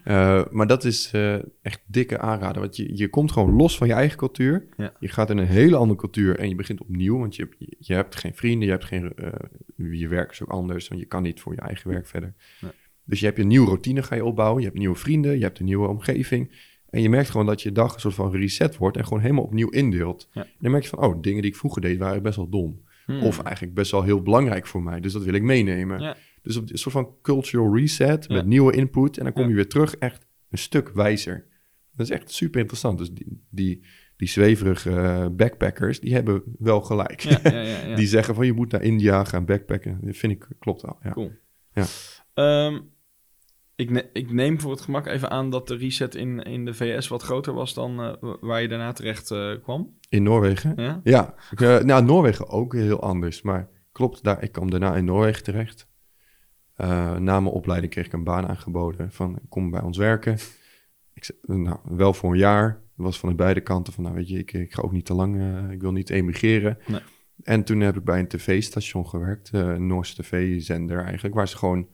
eh, maar dat is eh, echt dikke aanrader. Want je, je komt gewoon los van je eigen cultuur. Ja. Je gaat in een hele andere cultuur en je begint opnieuw. Want je, hebt- je hebt geen vrienden, je hebt geen... je werk is ook anders, want je kan niet voor je eigen werk verder. Dus je hebt een nieuwe routine ga je opbouwen. Je hebt nieuwe vrienden, je hebt een nieuwe omgeving. En je merkt gewoon dat je dag een soort van reset wordt en gewoon helemaal opnieuw indeelt. Ja. En dan merk je van, oh, dingen die ik vroeger deed waren best wel dom. Hmm. Of eigenlijk best wel heel belangrijk voor mij. Dus dat wil ik meenemen. Dus op een soort van cultural reset Ja. met nieuwe input. En dan kom je weer terug echt een stuk wijzer. Dat is echt super interessant. Dus die, die, die zweverige eh, backpackers, die hebben wel gelijk. Ja, ja, ja, ja. Die zeggen van je moet naar India gaan backpacken. Dat vind ik, klopt wel. Ja. Cool. Ja. Ehm, ik, ne- ik neem voor het gemak even aan dat de reset in, in de VS wat groter was dan eh, wa- waar je daarna terecht eh, kwam. In Noorwegen? Ja? Ja, nou, Noorwegen ook heel anders. Maar klopt, daar, ik kwam daarna in Noorwegen terecht. Eh, na mijn opleiding kreeg ik een baan aangeboden van kom bij ons werken. Ik zei, nou, wel voor een jaar. Was van beide kanten van, nou weet je, ik, ik ga ook niet te lang, eh, ik wil niet emigreren. Nee. En toen heb ik bij een tv-station gewerkt, eh, een Noorse tv-zender eigenlijk, waar ze gewoon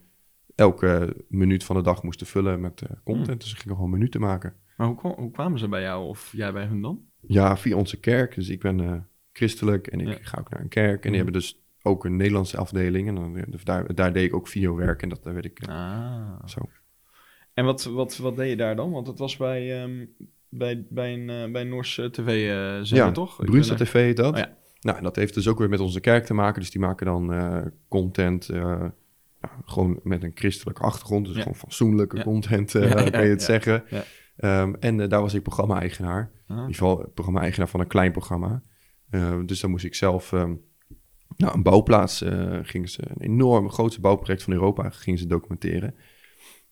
elke minuut van de dag moesten vullen met content. Dus ik ging gewoon minuten maken. Maar hoe, hoe kwamen ze bij jou of jij bij hun dan? Ja, via onze kerk. Dus ik ben christelijk en ik Ja. ga ook naar een kerk. En die Mhm. hebben dus ook een Nederlandse afdeling. En dan, dus daar, daar deed ik ook videowerk en dat daar werd ik eh, Ah. zo. En wat, wat, wat deed je daar dan? Want het was bij, ehm, bij, bij een, eh, bij een Noorse tv-zender, ja, toch? Er- TV heet dat. Oh ja. Nou, en dat heeft dus ook weer met onze kerk te maken. Dus die maken dan eh, content eh, ja, gewoon met een christelijke achtergrond. Dus Ja. gewoon fatsoenlijke content, eh, ja, kan je het zeggen. Ehm, en eh, daar was ik programma-eigenaar. Ah. In ieder geval programma-eigenaar van een klein programma. Eh, dus dan moest ik zelf... ehm, nou, een bouwplaats eh, gingen ze... Een enorm grootste bouwproject van Europa gingen ze documenteren.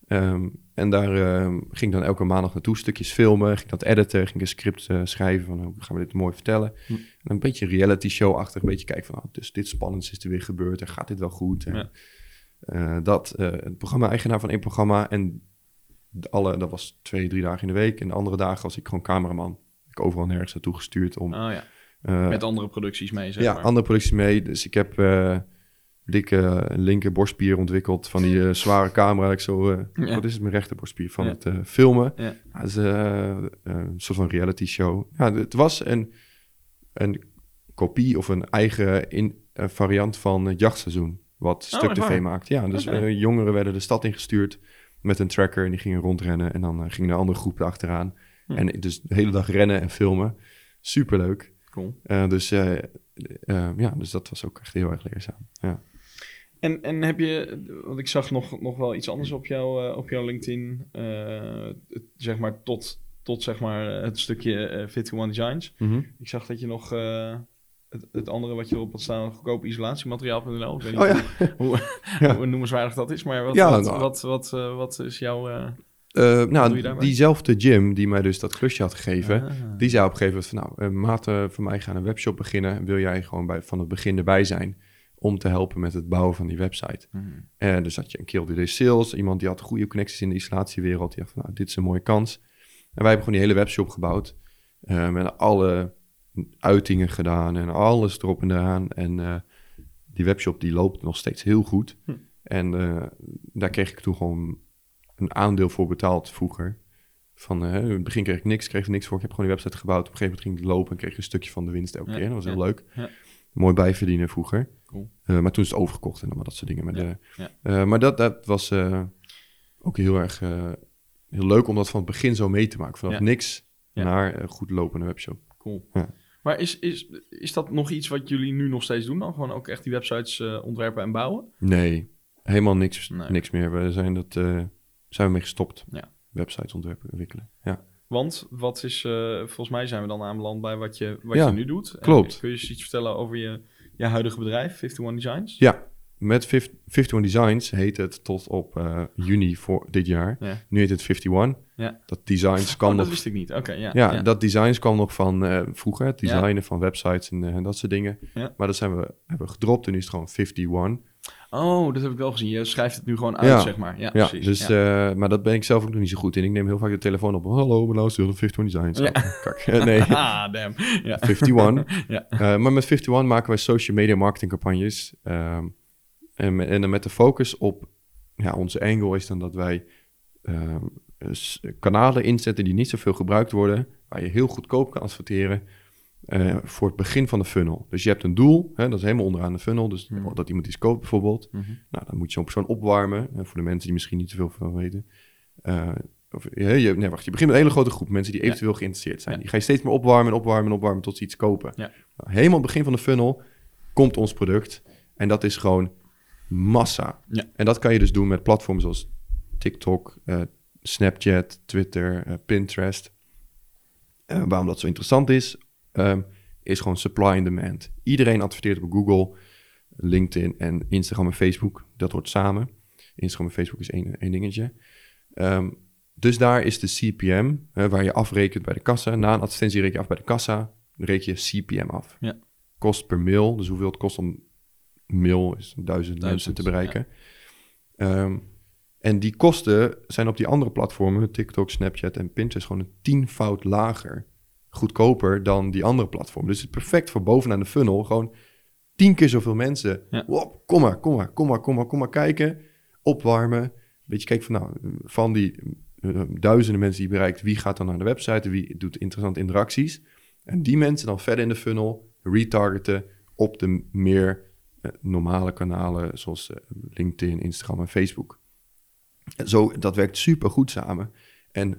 Ehm, en daar ehm, ging ik dan elke maandag naartoe, stukjes filmen, ging dat editen, ging een script eh, schrijven van hoe gaan we dit mooi vertellen. Hm. En een beetje reality show-achtig, een beetje kijken van, nou, dus dit spannends is er weer gebeurd en gaat dit wel goed? En, Ja. eh, dat, het programma-eigenaar van één programma en alle, dat was twee, drie dagen in de week. En de andere dagen was ik gewoon cameraman. Ik overal nergens naartoe gestuurd om... Oh ja, met andere producties mee, zeg ja, maar. andere producties mee. Dus ik heb eh, dikke linker borstspier ontwikkeld van die eh, zware camera. Ik zo, eh, Ja. Wat is het, mijn rechter borstspier van Ja. het eh, filmen. Ja. Is eh, eh, een soort van reality show. Ja, het was een, een kopie of een eigen in, eh, variant van het jachtseizoen. Wat Stuk echt TV waar? maakt. Ja, dus eh, jongeren werden de stad ingestuurd met een tracker en die gingen rondrennen. En dan eh, ging een andere groep erachteraan. Hm. En dus de hele dag rennen en filmen. Superleuk. Cool. Eh, dus, eh, eh, ja, dus dat was ook echt heel erg leerzaam. Ja. En, en heb je, want ik zag nog, nog wel iets anders op, jou, eh, op jouw LinkedIn, eh, het- zeg maar tot, tot zeg maar het stukje eh 51 Designs. Ik zag dat je nog eh, het, het andere wat je erop had staan, goedkoop isolatiemateriaal.nl. Ik weet niet Oh ja. hoe, Ja. hoe noemenswaardig dat is, maar wat, Ja, wat, nou. wat, wat, eh, wat is jouw... eh, Eh, nou, diezelfde Jim die mij dus dat klusje had gegeven, ah. die zei op een gegeven moment van nou, een maat eh, van mij gaat een webshop beginnen. Wil jij gewoon bij, van het begin erbij zijn om te helpen met het bouwen van die website? Hmm. En dus had je een kill die deed sales, iemand die had goede connecties in de isolatiewereld. Die dacht van nou, dit is een mooie kans. En wij hebben gewoon die hele webshop gebouwd. eh, met alle uitingen gedaan en alles erop en eraan. En eh, die webshop die loopt nog steeds heel goed. Hm. En eh, daar kreeg ik toen gewoon een aandeel voor betaald vroeger. Van, eh, in het begin kreeg ik niks, kreeg er niks voor. Ik heb gewoon die website gebouwd. Op een gegeven moment ging het lopen en kreeg ik een stukje van de winst elke Ja, keer. Dat was heel leuk. ja. Mooi bijverdienen vroeger. Cool. Eh, maar toen is het overgekocht en allemaal dat soort dingen. Ja, de, eh, maar dat, dat was ook heel erg heel leuk om dat van het begin zo mee te maken. Vanaf niks naar een goed lopende webshop. Cool. Maar is, is, is dat nog iets wat jullie nu nog steeds doen dan? Gewoon ook echt die websites ontwerpen en bouwen? Nee, helemaal niks, Nee. niks meer. We zijn, dat, zijn we mee gestopt. Ja. Websites ontwerpen, ontwikkelen. Ja. Want wat is, eh, volgens mij zijn we dan aanbeland bij wat je, wat Ja, je nu doet. En klopt. kun je eens iets vertellen over je, je huidige bedrijf, 51 Designs? ja, met 50 51 Designs heet het tot op eh, juni voor dit jaar. Ja. Nu heet het 51. Ja. Dat designs kan Oh, dat nog wist ik niet. Oké, ja. Ja, ja. dat designs kwam nog van eh, vroeger, het designen van websites en, eh, dat soort dingen. Maar dat zijn we, hebben we gedropt en nu is het gewoon 51. Oh, dat heb ik wel gezien. Je schrijft het nu gewoon uit, zeg maar. Ja, Ja, precies. dus, maar dat ben ik zelf ook nog niet zo goed in. Ik neem heel vaak de telefoon op. Hallo, mijn is 51 Designs. Ja. Oh, kak. Nee, ah, damn. Ja. 51. Ja. Maar met 51 maken wij social media marketing campagnes. En, met- en dan met de focus op ja, onze angle is dan dat wij ehm, kanalen inzetten die niet zoveel gebruikt worden, waar je heel goedkoop kan adverteren eh, voor het begin van de funnel. Dus je hebt een doel, hè, dat is helemaal onderaan de funnel, dus Mhm. dat iemand iets koopt bijvoorbeeld. Mhm. Nou, dan moet je zo'n persoon opwarmen, eh, voor de mensen die misschien niet zoveel van weten. Eh, of, je, nee, wacht, je begint met een hele grote groep mensen die Ja. eventueel geïnteresseerd zijn. Ja. Die ga je steeds meer opwarmen en opwarmen en opwarmen tot ze iets kopen. Ja. Nou, helemaal het begin van de funnel komt ons product en dat is gewoon massa. Ja. En dat kan je dus doen met platforms zoals TikTok, eh, Snapchat, Twitter, eh, Pinterest. Eh, waarom dat zo interessant is, ehm, is gewoon supply and demand. Iedereen adverteert op Google, LinkedIn en Instagram en Facebook. Dat hoort samen. Instagram en Facebook is één, één dingetje. Ehm, dus daar is de CPM, hè, waar je afrekent bij de kassa. Na een advertentie reken je af bij de kassa, dan reken je CPM af. Ja. Kost per mail, dus hoeveel het kost om mail is duizend, mensen te bereiken. Ehm, en die kosten zijn op die andere platformen, TikTok, Snapchat en Pinterest, gewoon een tienvoud lager. Goedkoper dan die andere platformen. Dus het is perfect voor bovenaan de funnel. Gewoon tien keer zoveel mensen. Ja. Kom maar, kom maar, kom maar, kom maar, kom maar kijken. Opwarmen. Een beetje kijken van, nou, van die eh, duizenden mensen die je bereikt, wie gaat dan naar de website, wie doet interessante interacties. En die mensen dan verder in de funnel retargeten op de meer normale kanalen zoals eh, LinkedIn, Instagram en Facebook. Zo, dat werkt super goed samen. En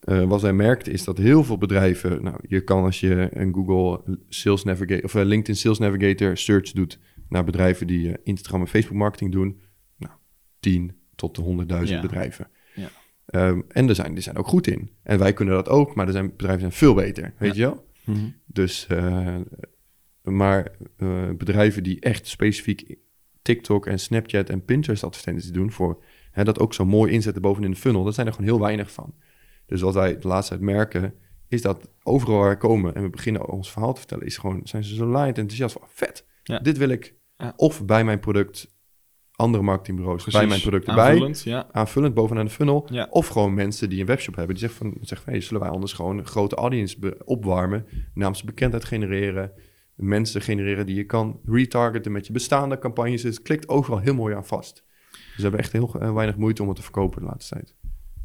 eh, wat wij merkten is dat heel veel bedrijven, nou, je kan als je een Google Sales Navigator of een LinkedIn Sales Navigator search doet naar bedrijven die eh, Instagram en Facebook marketing doen, nou, 10 tot de 100.000 Ja. bedrijven. Ja. Ehm, en er zijn, er zijn ook goed in. En wij kunnen dat ook, maar er zijn bedrijven zijn veel beter, weet je wel? Mhm. Dus, eh, maar eh, bedrijven die echt specifiek TikTok en Snapchat en Pinterest advertenties doen voor hè, dat ook zo mooi inzetten bovenin de funnel, dat zijn er gewoon heel weinig van. Dus wat wij de laatste tijd merken, is dat overal waar we komen en we beginnen ons verhaal te vertellen, is gewoon, zijn ze zo laaiend enthousiast van, vet, Ja. dit wil ik. Ja. Of bij mijn product, andere marketingbureaus, bij mijn product erbij Aanvullend, ja. aanvullend bovenaan de funnel. Of gewoon mensen die een webshop hebben. Die zeggen van, zeggen van hey, zullen wij anders gewoon een grote audience opwarmen. Namens bekendheid genereren. Mensen genereren die je kan retargeten met je bestaande campagnes. Dus het klikt overal heel mooi aan vast. Dus we hebben echt heel eh, weinig moeite om het te verkopen de laatste tijd.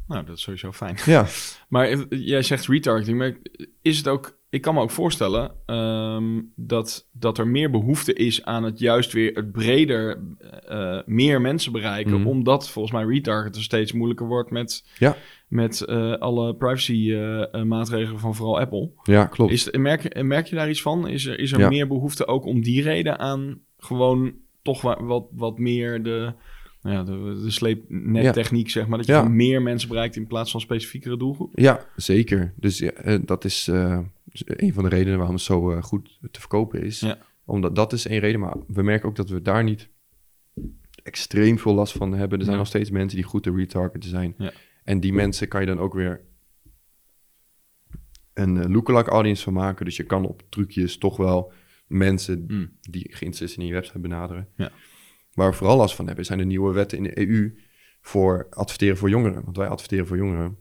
Nou, dat is sowieso fijn. Ja, Maar jij zegt retargeting, maar is het ook... Ik kan me ook voorstellen ehm, dat, dat er meer behoefte is aan het juist weer het breder, eh, meer mensen bereiken. Mhm. Omdat volgens mij retargeten steeds moeilijker wordt met, Ja. met eh, alle privacy eh, eh, maatregelen van vooral Apple. ja klopt. Is, merk, merk je daar iets van? Is er, is er Ja. meer behoefte ook om die reden aan gewoon toch wa- wat, wat meer de, nou ja, de, de sleepnettechniek, zeg maar. Dat je meer mensen bereikt in plaats van specifiekere doelgroep? Ja, zeker. Dus ja, eh, dat is eh, een van de redenen waarom het zo eh, goed te verkopen is. Ja. Omdat dat is één reden, maar we merken ook dat we daar niet extreem veel last van hebben. Er zijn Ja. nog steeds mensen die goed te retargeten zijn. Ja. En die mensen kan je dan ook weer een eh, lookalike audience van maken. Dus je kan op trucjes toch wel mensen Mm. die geïnteresseerd zijn in je website benaderen. Ja. Waar we vooral last van hebben, zijn de nieuwe wetten in de EU voor adverteren voor jongeren. Want wij adverteren voor jongeren.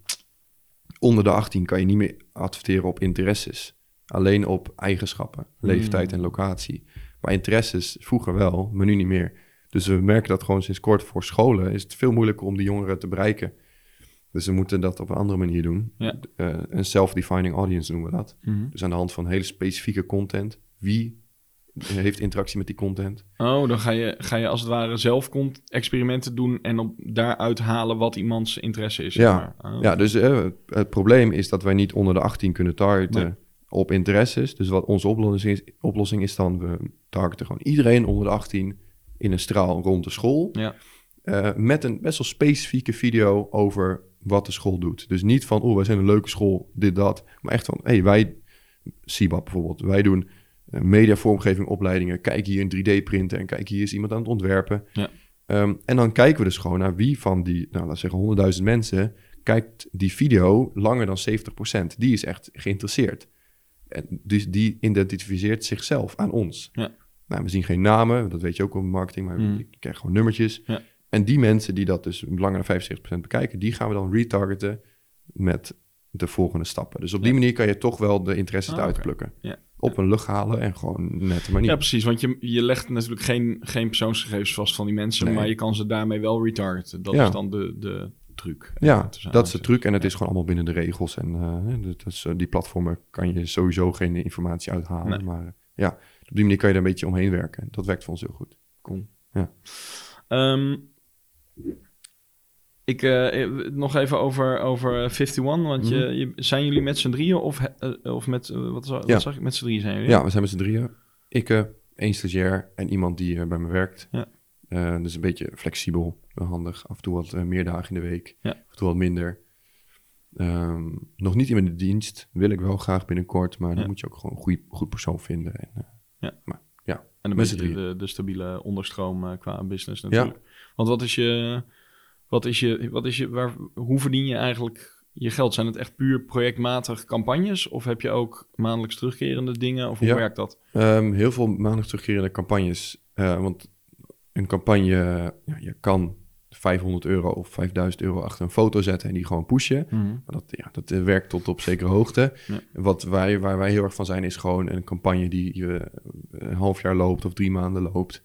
Onder de 18 kan je niet meer adverteren op interesses. Alleen op eigenschappen, leeftijd Mm. en locatie. Maar interesses vroeger wel, maar nu niet meer. Dus we merken dat gewoon sinds kort voor scholen is het veel moeilijker om die jongeren te bereiken. Dus we moeten dat op een andere manier doen. Ja. Eh, een self-defining audience noemen we dat. Mhm. Dus aan de hand van hele specifieke content. Wie heeft interactie met die content? Oh, dan ga je, ga je als het ware zelf experimenten doen en op daaruit halen wat iemands interesse is. zeg Ja. maar. Oh. Ja, dus eh, het probleem is dat wij niet onder de 18 kunnen targeten Nee. op interesses. Dus wat onze oplossing is, oplossing is dan, we targeten gewoon iedereen onder de 18 in een straal rond de school. Ja. Eh, met een best wel specifieke video over wat de school doet. Dus niet van, oh, wij zijn een leuke school, dit, dat. Maar echt van, hey, wij, CIBAP bijvoorbeeld, wij doen mediavormgeving opleidingen. Kijk hier een 3D-printer en kijk hier is iemand aan het ontwerpen. Ja. Ehm, en dan kijken we dus gewoon naar wie van die, nou laten we zeggen 100.000 mensen, kijkt die video langer dan 70%. Die is echt geïnteresseerd. En dus die identificeert zichzelf aan ons. Ja. Nou, we zien geen namen, dat weet je ook op marketing, maar Mm. je krijgt gewoon nummertjes. Ja. En die mensen die dat dus langer dan 75% bekijken, die gaan we dan retargeten met de volgende stappen. Dus op die Ja. manier kan je toch wel de interesses Ah, eruit plukken. Ja. Op een lucht halen en gewoon nette manier. Ja, precies. Want je, je legt natuurlijk geen, geen persoonsgegevens vast van die mensen, Nee. maar je kan ze daarmee wel retargeten. Dat Ja. is dan de, de truc. Ja, dat is de truc en het is gewoon allemaal binnen de regels. En eh, dat is, eh, die platformen kan je sowieso geen informatie uithalen. Nee. Maar eh, ja, op die manier kan je er een beetje omheen werken. Dat werkt voor ons heel goed. Cool. Ja. Ehm, ik, eh, eh, nog even over, over 51, want je, Mhm. je, zijn jullie met z'n drieën of, eh, of met, eh, wat, Ja. wat zag ik, met z'n drieën zijn jullie? Ja, we zijn met z'n drieën. Ik, één stagiair en iemand die bij me werkt. Ja. Dus een beetje flexibel, handig. Af en toe wat meer dagen in de week, Ja. af en toe wat minder. Ehm, nog niet in de dienst, wil ik wel graag binnenkort, maar dan Ja. moet je ook gewoon een goede, goed persoon vinden. En, En een Met z'n beetje drieën. de, de stabiele onderstroom qua business natuurlijk. Want wat is je, wat is je, wat is je, waar, hoe verdien je eigenlijk je geld? Zijn het echt puur projectmatig campagnes? Of heb je ook maandelijks terugkerende dingen? Of hoe Ja. werkt dat? Ehm, heel veel maandelijks terugkerende campagnes. Eh, want een campagne, ja, je kan 500 euro of 5000 euro achter een foto zetten en die gewoon pushen. Maar dat, ja, dat eh, werkt tot op zekere hoogte. Ja. Wat wij, waar wij heel erg van zijn, is gewoon een campagne die je een half jaar loopt of drie maanden loopt.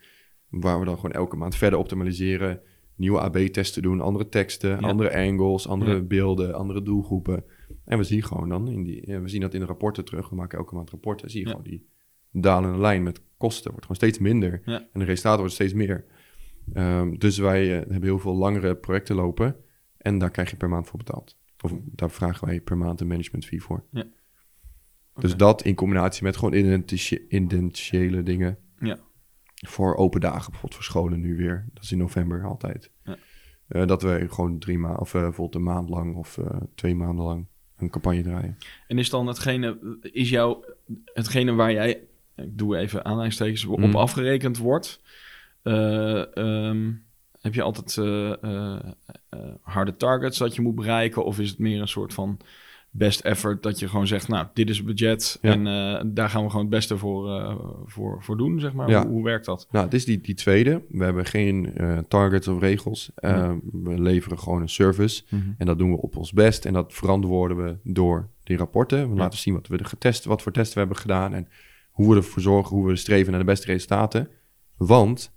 Waar we dan gewoon elke maand verder optimaliseren. Nieuwe AB-testen doen, andere teksten, Ja. andere angles, andere Ja. beelden, andere doelgroepen. En we zien gewoon dan, in die, we zien dat in de rapporten terug. We maken elke maand rapporten. Zie je Ja. gewoon die dalende lijn met kosten wordt gewoon steeds minder. En de resultaten worden steeds meer. Ehm, dus wij eh, hebben heel veel langere projecten lopen. En daar krijg je per maand voor betaald. Of daar vragen wij per maand een management fee voor. Dus dat in combinatie met gewoon identiële dingen. Ja. Voor open dagen, bijvoorbeeld voor scholen nu weer. Dat is in november altijd. Ja. Eh, dat we gewoon drie maanden, of eh, bijvoorbeeld een maand lang of eh, twee maanden lang een campagne draaien. En is dan hetgene, is jou hetgene waar jij, ik doe even aanhalingstekens, op Mm. afgerekend wordt? eh, ehm, heb je altijd harde targets dat je moet bereiken? Of is het meer een soort van best effort dat je gewoon zegt, nou, dit is het budget Ja. en eh, daar gaan we gewoon het beste voor, eh, voor, voor doen, zeg maar. Ja. Hoe, hoe werkt dat? Nou, het is die, die tweede. We hebben geen eh, targets of regels. We leveren gewoon een service. En dat doen we op ons best. En dat verantwoorden we door die rapporten. We Ja. laten zien wat we er getest, wat voor testen we hebben gedaan. En hoe we ervoor zorgen, hoe we streven naar de beste resultaten. Want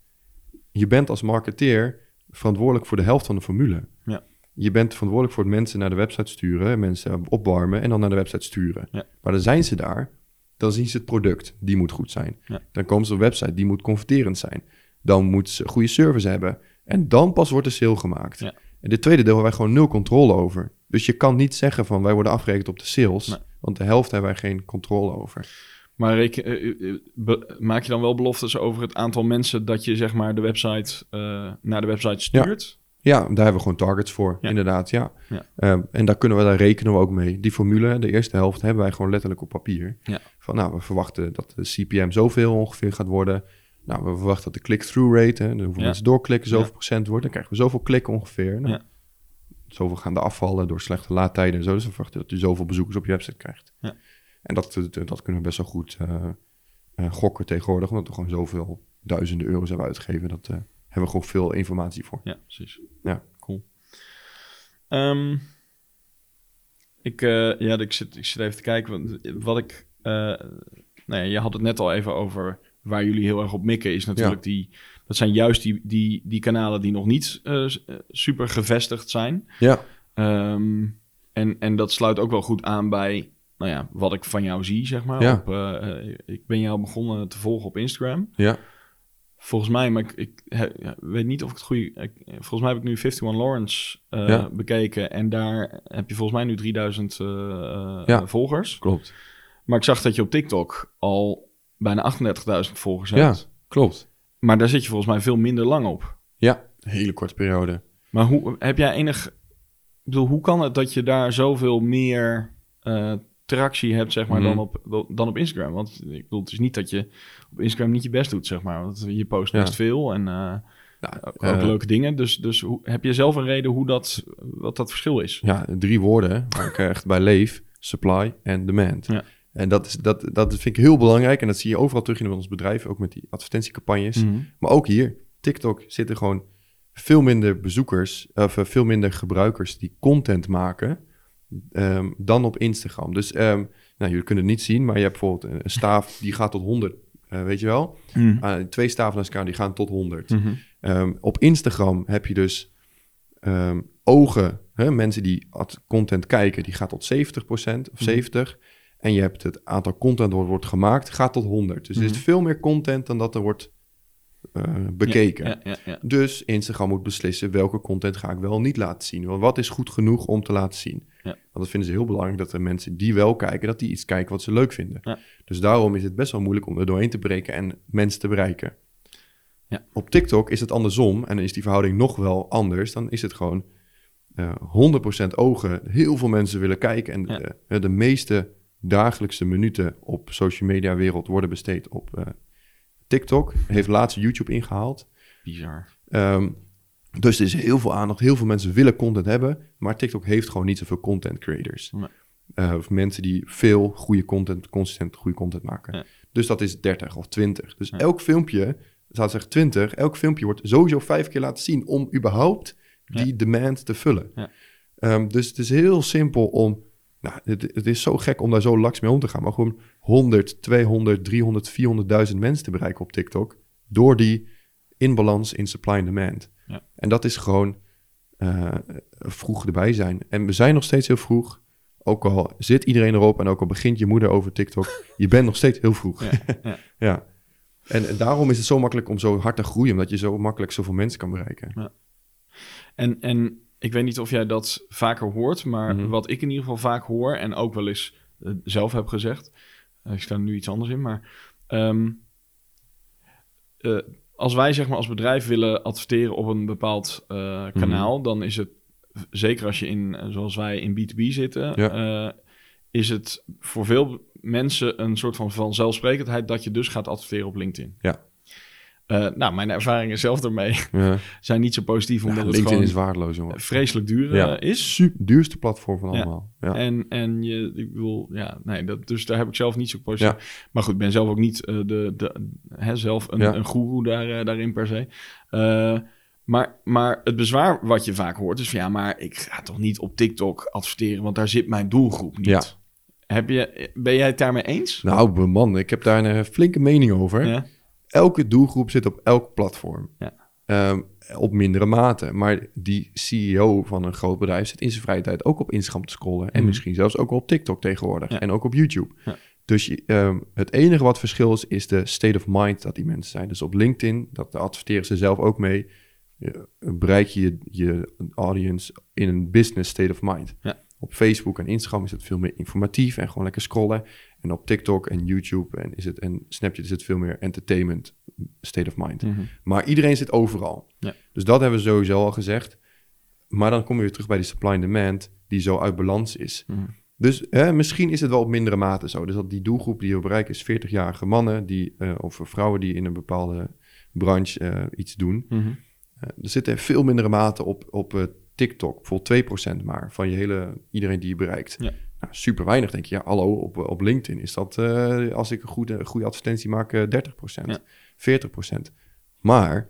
je bent als marketeer verantwoordelijk voor de helft van de formule. Ja. Je bent verantwoordelijk voor het mensen naar de website sturen, mensen opwarmen en dan naar de website sturen. Ja. Maar dan zijn ze daar, dan zien ze het product, die moet goed zijn. Ja. Dan komen ze op de website, die moet converterend zijn. Dan moet ze goede service hebben. En dan pas wordt de sale gemaakt. Ja. En dit tweede deel hebben wij gewoon nul controle over. Dus je kan niet zeggen van wij worden afgerekend op de sales. Nee. Want de helft hebben wij geen controle over. Maar reken, eh, eh, be- maak je dan wel beloftes over het aantal mensen dat je zeg maar de website eh, naar de website stuurt? Ja, daar hebben we gewoon targets voor, Ja. inderdaad, ja. Ja. Ehm, en daar kunnen we, daar rekenen we ook mee. Die formule, de eerste helft, hebben wij gewoon letterlijk op papier. Ja. Van, nou, we verwachten dat de CPM zoveel ongeveer gaat worden. Nou, we verwachten dat de click-through rate, hè, de hoeveel mensen doorklikken, zoveel procent wordt. Dan krijgen we zoveel klikken ongeveer. Nou. Zoveel gaan er afvallen door slechte laadtijden en zo. Dus we verwachten dat je zoveel bezoekers op je website krijgt. En dat, dat, dat kunnen we best wel goed eh, eh, gokken tegenwoordig, omdat we gewoon zoveel duizenden euro's hebben uitgegeven. Dat eh, hebben we gewoon veel informatie voor. Ja, precies. Ja. Cool. Ehm, ik, eh, ja, ik zit, ik zit even te kijken. Want wat ik... eh, nou ja, je had het net al even over waar jullie heel erg op mikken. Is natuurlijk die... Dat zijn juist die, die, die kanalen die nog niet eh, super gevestigd zijn. Ja, Ehm, en, en dat sluit ook wel goed aan bij... Nou ja, wat ik van jou zie, zeg maar. Ja. Op, ik ben jou begonnen te volgen op Instagram. ja. Volgens mij, maar ik, ik he- ja, weet niet of ik het goede... ik- volgens mij heb ik nu 51 Lawrence eh, Ja. bekeken. En daar heb je volgens mij nu 3000 eh, eh, Ja. volgers. Klopt. Maar ik zag dat je op TikTok al bijna 38.000 volgers Ja. hebt. Klopt. Maar daar zit je volgens mij veel minder lang op. Ja, een hele korte periode. Maar hoe heb jij enig... Ik bedoel, hoe kan het dat je daar zoveel meer eh, tractie hebt, zeg maar, Mhm. dan, op, dan op Instagram? Want ik bedoel, het is niet dat je op Instagram niet je best doet, zeg maar. Want je post Ja. best veel en eh, ook eh, leuke dingen. Dus, dus hoe, heb je zelf een reden hoe dat, wat dat verschil is? Ja, drie woorden waar ik echt bij leef. Supply en demand. Ja. En dat, is, dat, dat vind ik heel belangrijk. En dat zie je overal terug in ons bedrijf. Ook met die advertentiecampagnes. Mhm. Maar ook hier. TikTok zitten gewoon veel minder bezoekers. Of eh, veel minder gebruikers die content maken. Ehm, dan op Instagram. Dus ehm, Nou, jullie kunnen het niet zien, maar je hebt bijvoorbeeld een staaf die gaat tot 100, eh, weet je wel? Mm. Uh, twee staven naast elkaar, die gaan tot 100. Mhm. Ehm, op Instagram heb je dus ogen, hè, mensen die ad- content kijken, die gaat tot 70% of Mhm. 70%. En je hebt het aantal content dat wordt gemaakt, gaat tot 100. Dus er Mhm. is veel meer content dan dat er wordt eh, bekeken. Ja, ja, ja. Dus Instagram moet beslissen welke content ga ik wel niet laten zien. Want wat is goed genoeg om te laten zien? Ja. Want dat vinden ze heel belangrijk dat de mensen die wel kijken, dat die iets kijken wat ze leuk vinden. Dus daarom is het best wel moeilijk om er doorheen te breken en mensen te bereiken. Ja. Op TikTok is het andersom en dan is die verhouding nog wel anders. Dan is het gewoon eh 100% ogen. Heel veel mensen willen kijken en Ja. eh, de meeste dagelijkse minuten op social media wereld worden besteed op TikTok. Heeft laatst YouTube ingehaald. Bizar. Ehm, dus er is heel veel aandacht. Heel veel mensen willen content hebben. Maar TikTok heeft gewoon niet zoveel content creators. Nee. Eh, of mensen die veel goede content, consistent goede content maken. Dus dat is 30 of 20. Dus elk filmpje, zou zeggen 20, elk filmpje wordt sowieso vijf keer laten zien om überhaupt die demand te vullen. Ehm, dus het is heel simpel om. Nou, het, het is zo gek om daar zo laks mee om te gaan. Maar gewoon 100, 200, 300, 400.000 mensen te bereiken op TikTok. Door die inbalans in supply en demand. Ja. En dat is gewoon eh, vroeg erbij zijn. En we zijn nog steeds heel vroeg. Ook al zit iedereen erop en ook al begint je moeder over TikTok. je bent nog steeds heel vroeg. Ja, ja. Ja. En, en daarom is het zo makkelijk om zo hard te groeien. Omdat je zo makkelijk zoveel mensen kan bereiken. En, en ik weet niet of jij dat vaker hoort, maar Mhm. wat ik in ieder geval vaak hoor en ook wel eens eh, zelf heb gezegd, eh, ik sta nu iets anders in, maar ehm, eh, als wij zeg maar als bedrijf willen adverteren op een bepaald Mhm. kanaal, dan is het, zeker als je in, zoals wij in B2B zitten, is het voor veel mensen een soort van vanzelfsprekendheid dat je dus gaat adverteren op LinkedIn. Ja. Eh, nou, mijn ervaringen zelf daarmee Ja. zijn niet zo positief, omdat Ja, het LinkedIn gewoon is waardeloos, jongen. vreselijk duur Ja. eh, is. Super, duurste platform van allemaal. Ja. En, en je, ik bedoel, ja, nee, dat, dus daar heb ik zelf niet zo positief. Maar goed, ik ben zelf ook niet eh, de, de, hè, zelf een, een goeroe daar, daarin per se. Maar, maar het bezwaar wat je vaak hoort is van ja, maar ik ga toch niet op TikTok adverteren, want daar zit mijn doelgroep niet. Heb je, ben jij het daarmee eens? Nou, man, ik heb daar een flinke mening over. Ja. Elke doelgroep zit op elk platform. Ja. Ehm, op mindere mate. Maar die CEO van een groot bedrijf zit in zijn vrije tijd ook op Instagram te scrollen. En Mhm. misschien zelfs ook op TikTok tegenwoordig. Ja. En ook op YouTube. Ja. Dus ehm, het enige wat verschil is, is de state of mind dat die mensen zijn. Dus op LinkedIn, dat adverteren ze zelf ook mee, je- bereik je je- je audience in een business state of mind. Ja. Op Facebook en Instagram is het veel meer informatief en gewoon lekker scrollen. En op TikTok en YouTube en, is het, en Snapchat is het veel meer entertainment state of mind. Mhm. Maar iedereen zit overal. Ja. Dus dat hebben we sowieso al gezegd. Maar dan kom je weer terug bij die supply and demand, die zo uit balans is. Mhm. Dus hè, misschien is het wel op mindere mate zo. Dus dat die doelgroep die we bereiken is 40-jarige mannen die, eh, of vrouwen die in een bepaalde branche eh, iets doen. Mhm. Eh, er zitten veel mindere mate op, op TikTok, bijvoorbeeld 2% maar van je hele, iedereen die je bereikt. Ja. Nou, super weinig, denk je. Ja, hallo, op, op LinkedIn is dat, eh, als ik een goede, goede advertentie maak, eh 30%, Ja. 40%. Maar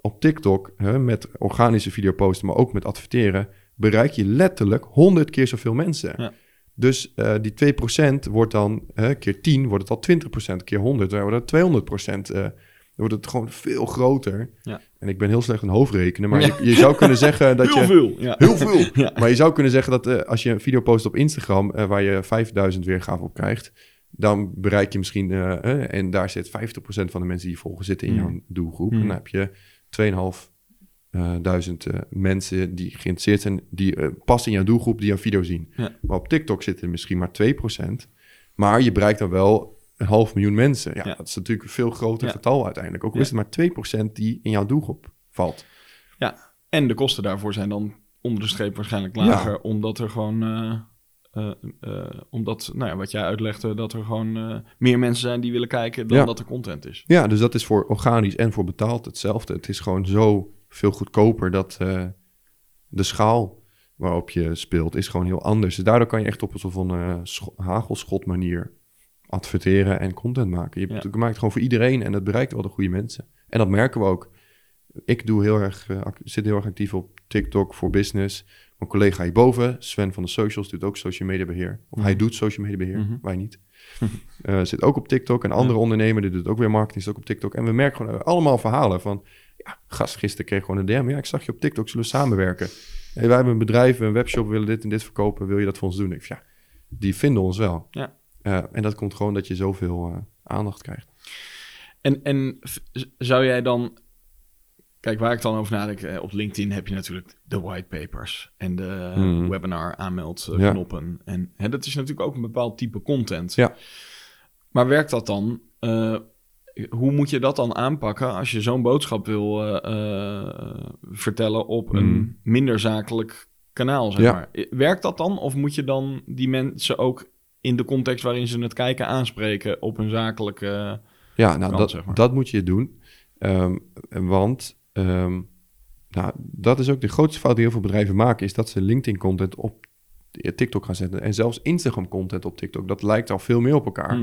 op TikTok, hè, met organische video posten, maar ook met adverteren, bereik je letterlijk 100 keer zoveel mensen. Ja. Dus eh, die 2% wordt dan, hè, keer 10 wordt het al 20%, keer 100 dan wordt het 200%. Dan wordt het gewoon veel groter. Ja. En ik ben heel slecht in hoofdrekenen, maar Ja. je, je zou kunnen zeggen dat Heel je... veel. Ja. Heel veel. Ja. Maar je zou kunnen zeggen dat eh, als je een video post op Instagram... eh, waar je 5000 weergave op krijgt... dan bereik je misschien... eh, en daar zit 50% van de mensen die je volgen zitten in Mm. jouw doelgroep. Mm. En dan heb je 2.500 eh, duizend mensen die geïnteresseerd zijn... die eh, passen in jouw doelgroep, die jouw video zien. Ja. Maar op TikTok zitten er misschien maar 2%. Maar je bereikt dan wel een half miljoen mensen. Ja, Ja. dat is natuurlijk een veel groter Ja. getal uiteindelijk. Ook al Ja. is het maar 2% die in jouw doelgroep valt. En de kosten daarvoor zijn dan onder de streep waarschijnlijk lager, omdat er gewoon, eh, eh, eh, omdat, nou ja, wat jij uitlegde, dat er gewoon meer mensen zijn die willen kijken dan Ja. dat er content is. Ja, dus dat is voor organisch en voor betaald hetzelfde. Het is gewoon zo veel goedkoper dat de schaal waarop je speelt is gewoon heel anders. Dus daardoor kan je echt op een soort van scho- hagelschot manier adverteren en content maken. Je, Ja. maakt het gewoon voor iedereen en het bereikt wel de goede mensen. En dat merken we ook. Ik doe heel erg, eh, zit heel erg actief op TikTok voor business. Mijn collega hierboven, Sven van de Socials, doet ook social media beheer. Of hij Mhm. doet social media beheer, Mhm. wij niet. Eh, zit ook op TikTok. Een andere ondernemer die doet ook weer marketing, zit ook op TikTok. En we merken gewoon eh, allemaal verhalen van... Ja, gast, gisteren kreeg gewoon een DM. Ja, ik zag je op TikTok, zullen we samenwerken? Hey, wij hebben een bedrijf, een webshop, we willen dit en dit verkopen. Wil je dat voor ons doen? Ik ja, die vinden ons wel. Ja. Eh, en dat komt gewoon dat je zoveel eh, aandacht krijgt. En, en zou jij dan... Kijk, waar ik dan over nadenk, eh, op LinkedIn heb je natuurlijk de whitepapers en de Mhm. webinar aanmeldknoppen. En hè, dat is natuurlijk ook een bepaald type content. Ja. Maar werkt dat dan? eh, hoe moet je dat dan aanpakken als je zo'n boodschap wil eh, eh, vertellen op een Mhm. minder zakelijk kanaal, zeg Ja. maar? Eh, Werkt dat dan? Of moet je dan die mensen ook in de context waarin ze het kijken aanspreken op een zakelijke... Ja, nou, kant, dat, zeg maar. dat moet je doen. Ehm, want ehm, nou, dat is ook de grootste fout die heel veel bedrijven maken... is dat ze LinkedIn-content op TikTok gaan zetten. En zelfs Instagram-content op TikTok. Dat lijkt al veel meer op elkaar.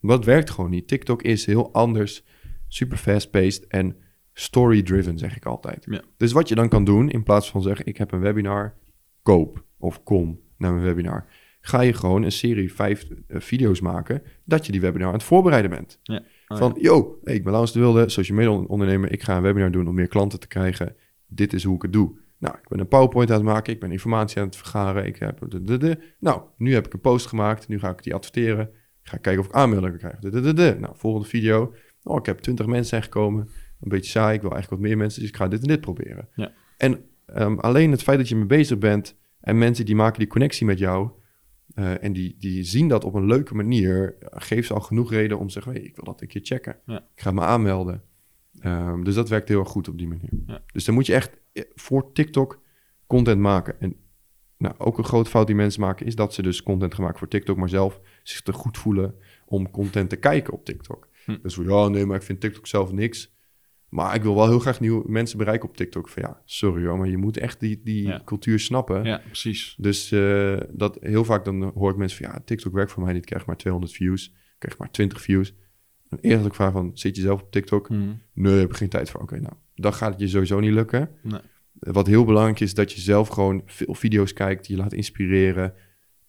Maar dat werkt gewoon niet. TikTok is heel anders, super fast-paced en story-driven, zeg ik altijd. Ja. Dus wat je dan kan doen, in plaats van zeggen... ik heb een webinar, koop of kom naar mijn webinar... ga je gewoon een serie vijf eh, video's maken... dat je die webinar aan het voorbereiden bent. Ja. Oh, Van, yo, hey, ik ben Laurens de Wilde, social media ondernemer. Ik ga een webinar doen om meer klanten te krijgen. Dit is hoe ik het doe. Nou, ik ben een PowerPoint aan het maken. Ik ben informatie aan het vergaren. Ik heb de, de, de. Nou, nu heb ik een post gemaakt. Nu ga ik die adverteren. Ik ga kijken of ik aanmeldingen krijg. De, de, de, de. Nou, volgende video. Oh, ik heb 20 mensen zijn gekomen. Een beetje saai. Ik wil eigenlijk wat meer mensen. Dus ik ga dit en dit proberen. Ja. En ehm, alleen het feit dat je mee bezig bent... en mensen die maken die connectie met jou... eh, en die, die zien dat op een leuke manier... geeft ze al genoeg reden om te zeggen... Hey, ik wil dat een keer checken. Ja. Ik ga me aanmelden. Ehm, dus dat werkt heel erg goed op die manier. Ja. Dus dan moet je echt eh, voor TikTok content maken. En nou, ook een grote fout die mensen maken... is dat ze dus content maken voor TikTok... maar zelf zich te goed voelen om content te kijken op TikTok. Hm. Dus van, ja, nee, maar ik vind TikTok zelf niks... Maar ik wil wel heel graag nieuwe mensen bereiken op TikTok. Van ja, sorry hoor, maar je moet echt die, die Ja. cultuur snappen. Ja, precies. Dus eh, dat heel vaak dan hoor ik mensen van ja, TikTok werkt voor mij niet. Ik krijg maar 200 views, ik krijg maar 20 views. En eerst ik vraag van, zit je zelf op TikTok? Mhm. Nee, heb ik geen tijd voor. Oké, nou, dan gaat het je sowieso niet lukken. Nee. Wat heel belangrijk is, dat je zelf gewoon veel video's kijkt, je laat inspireren.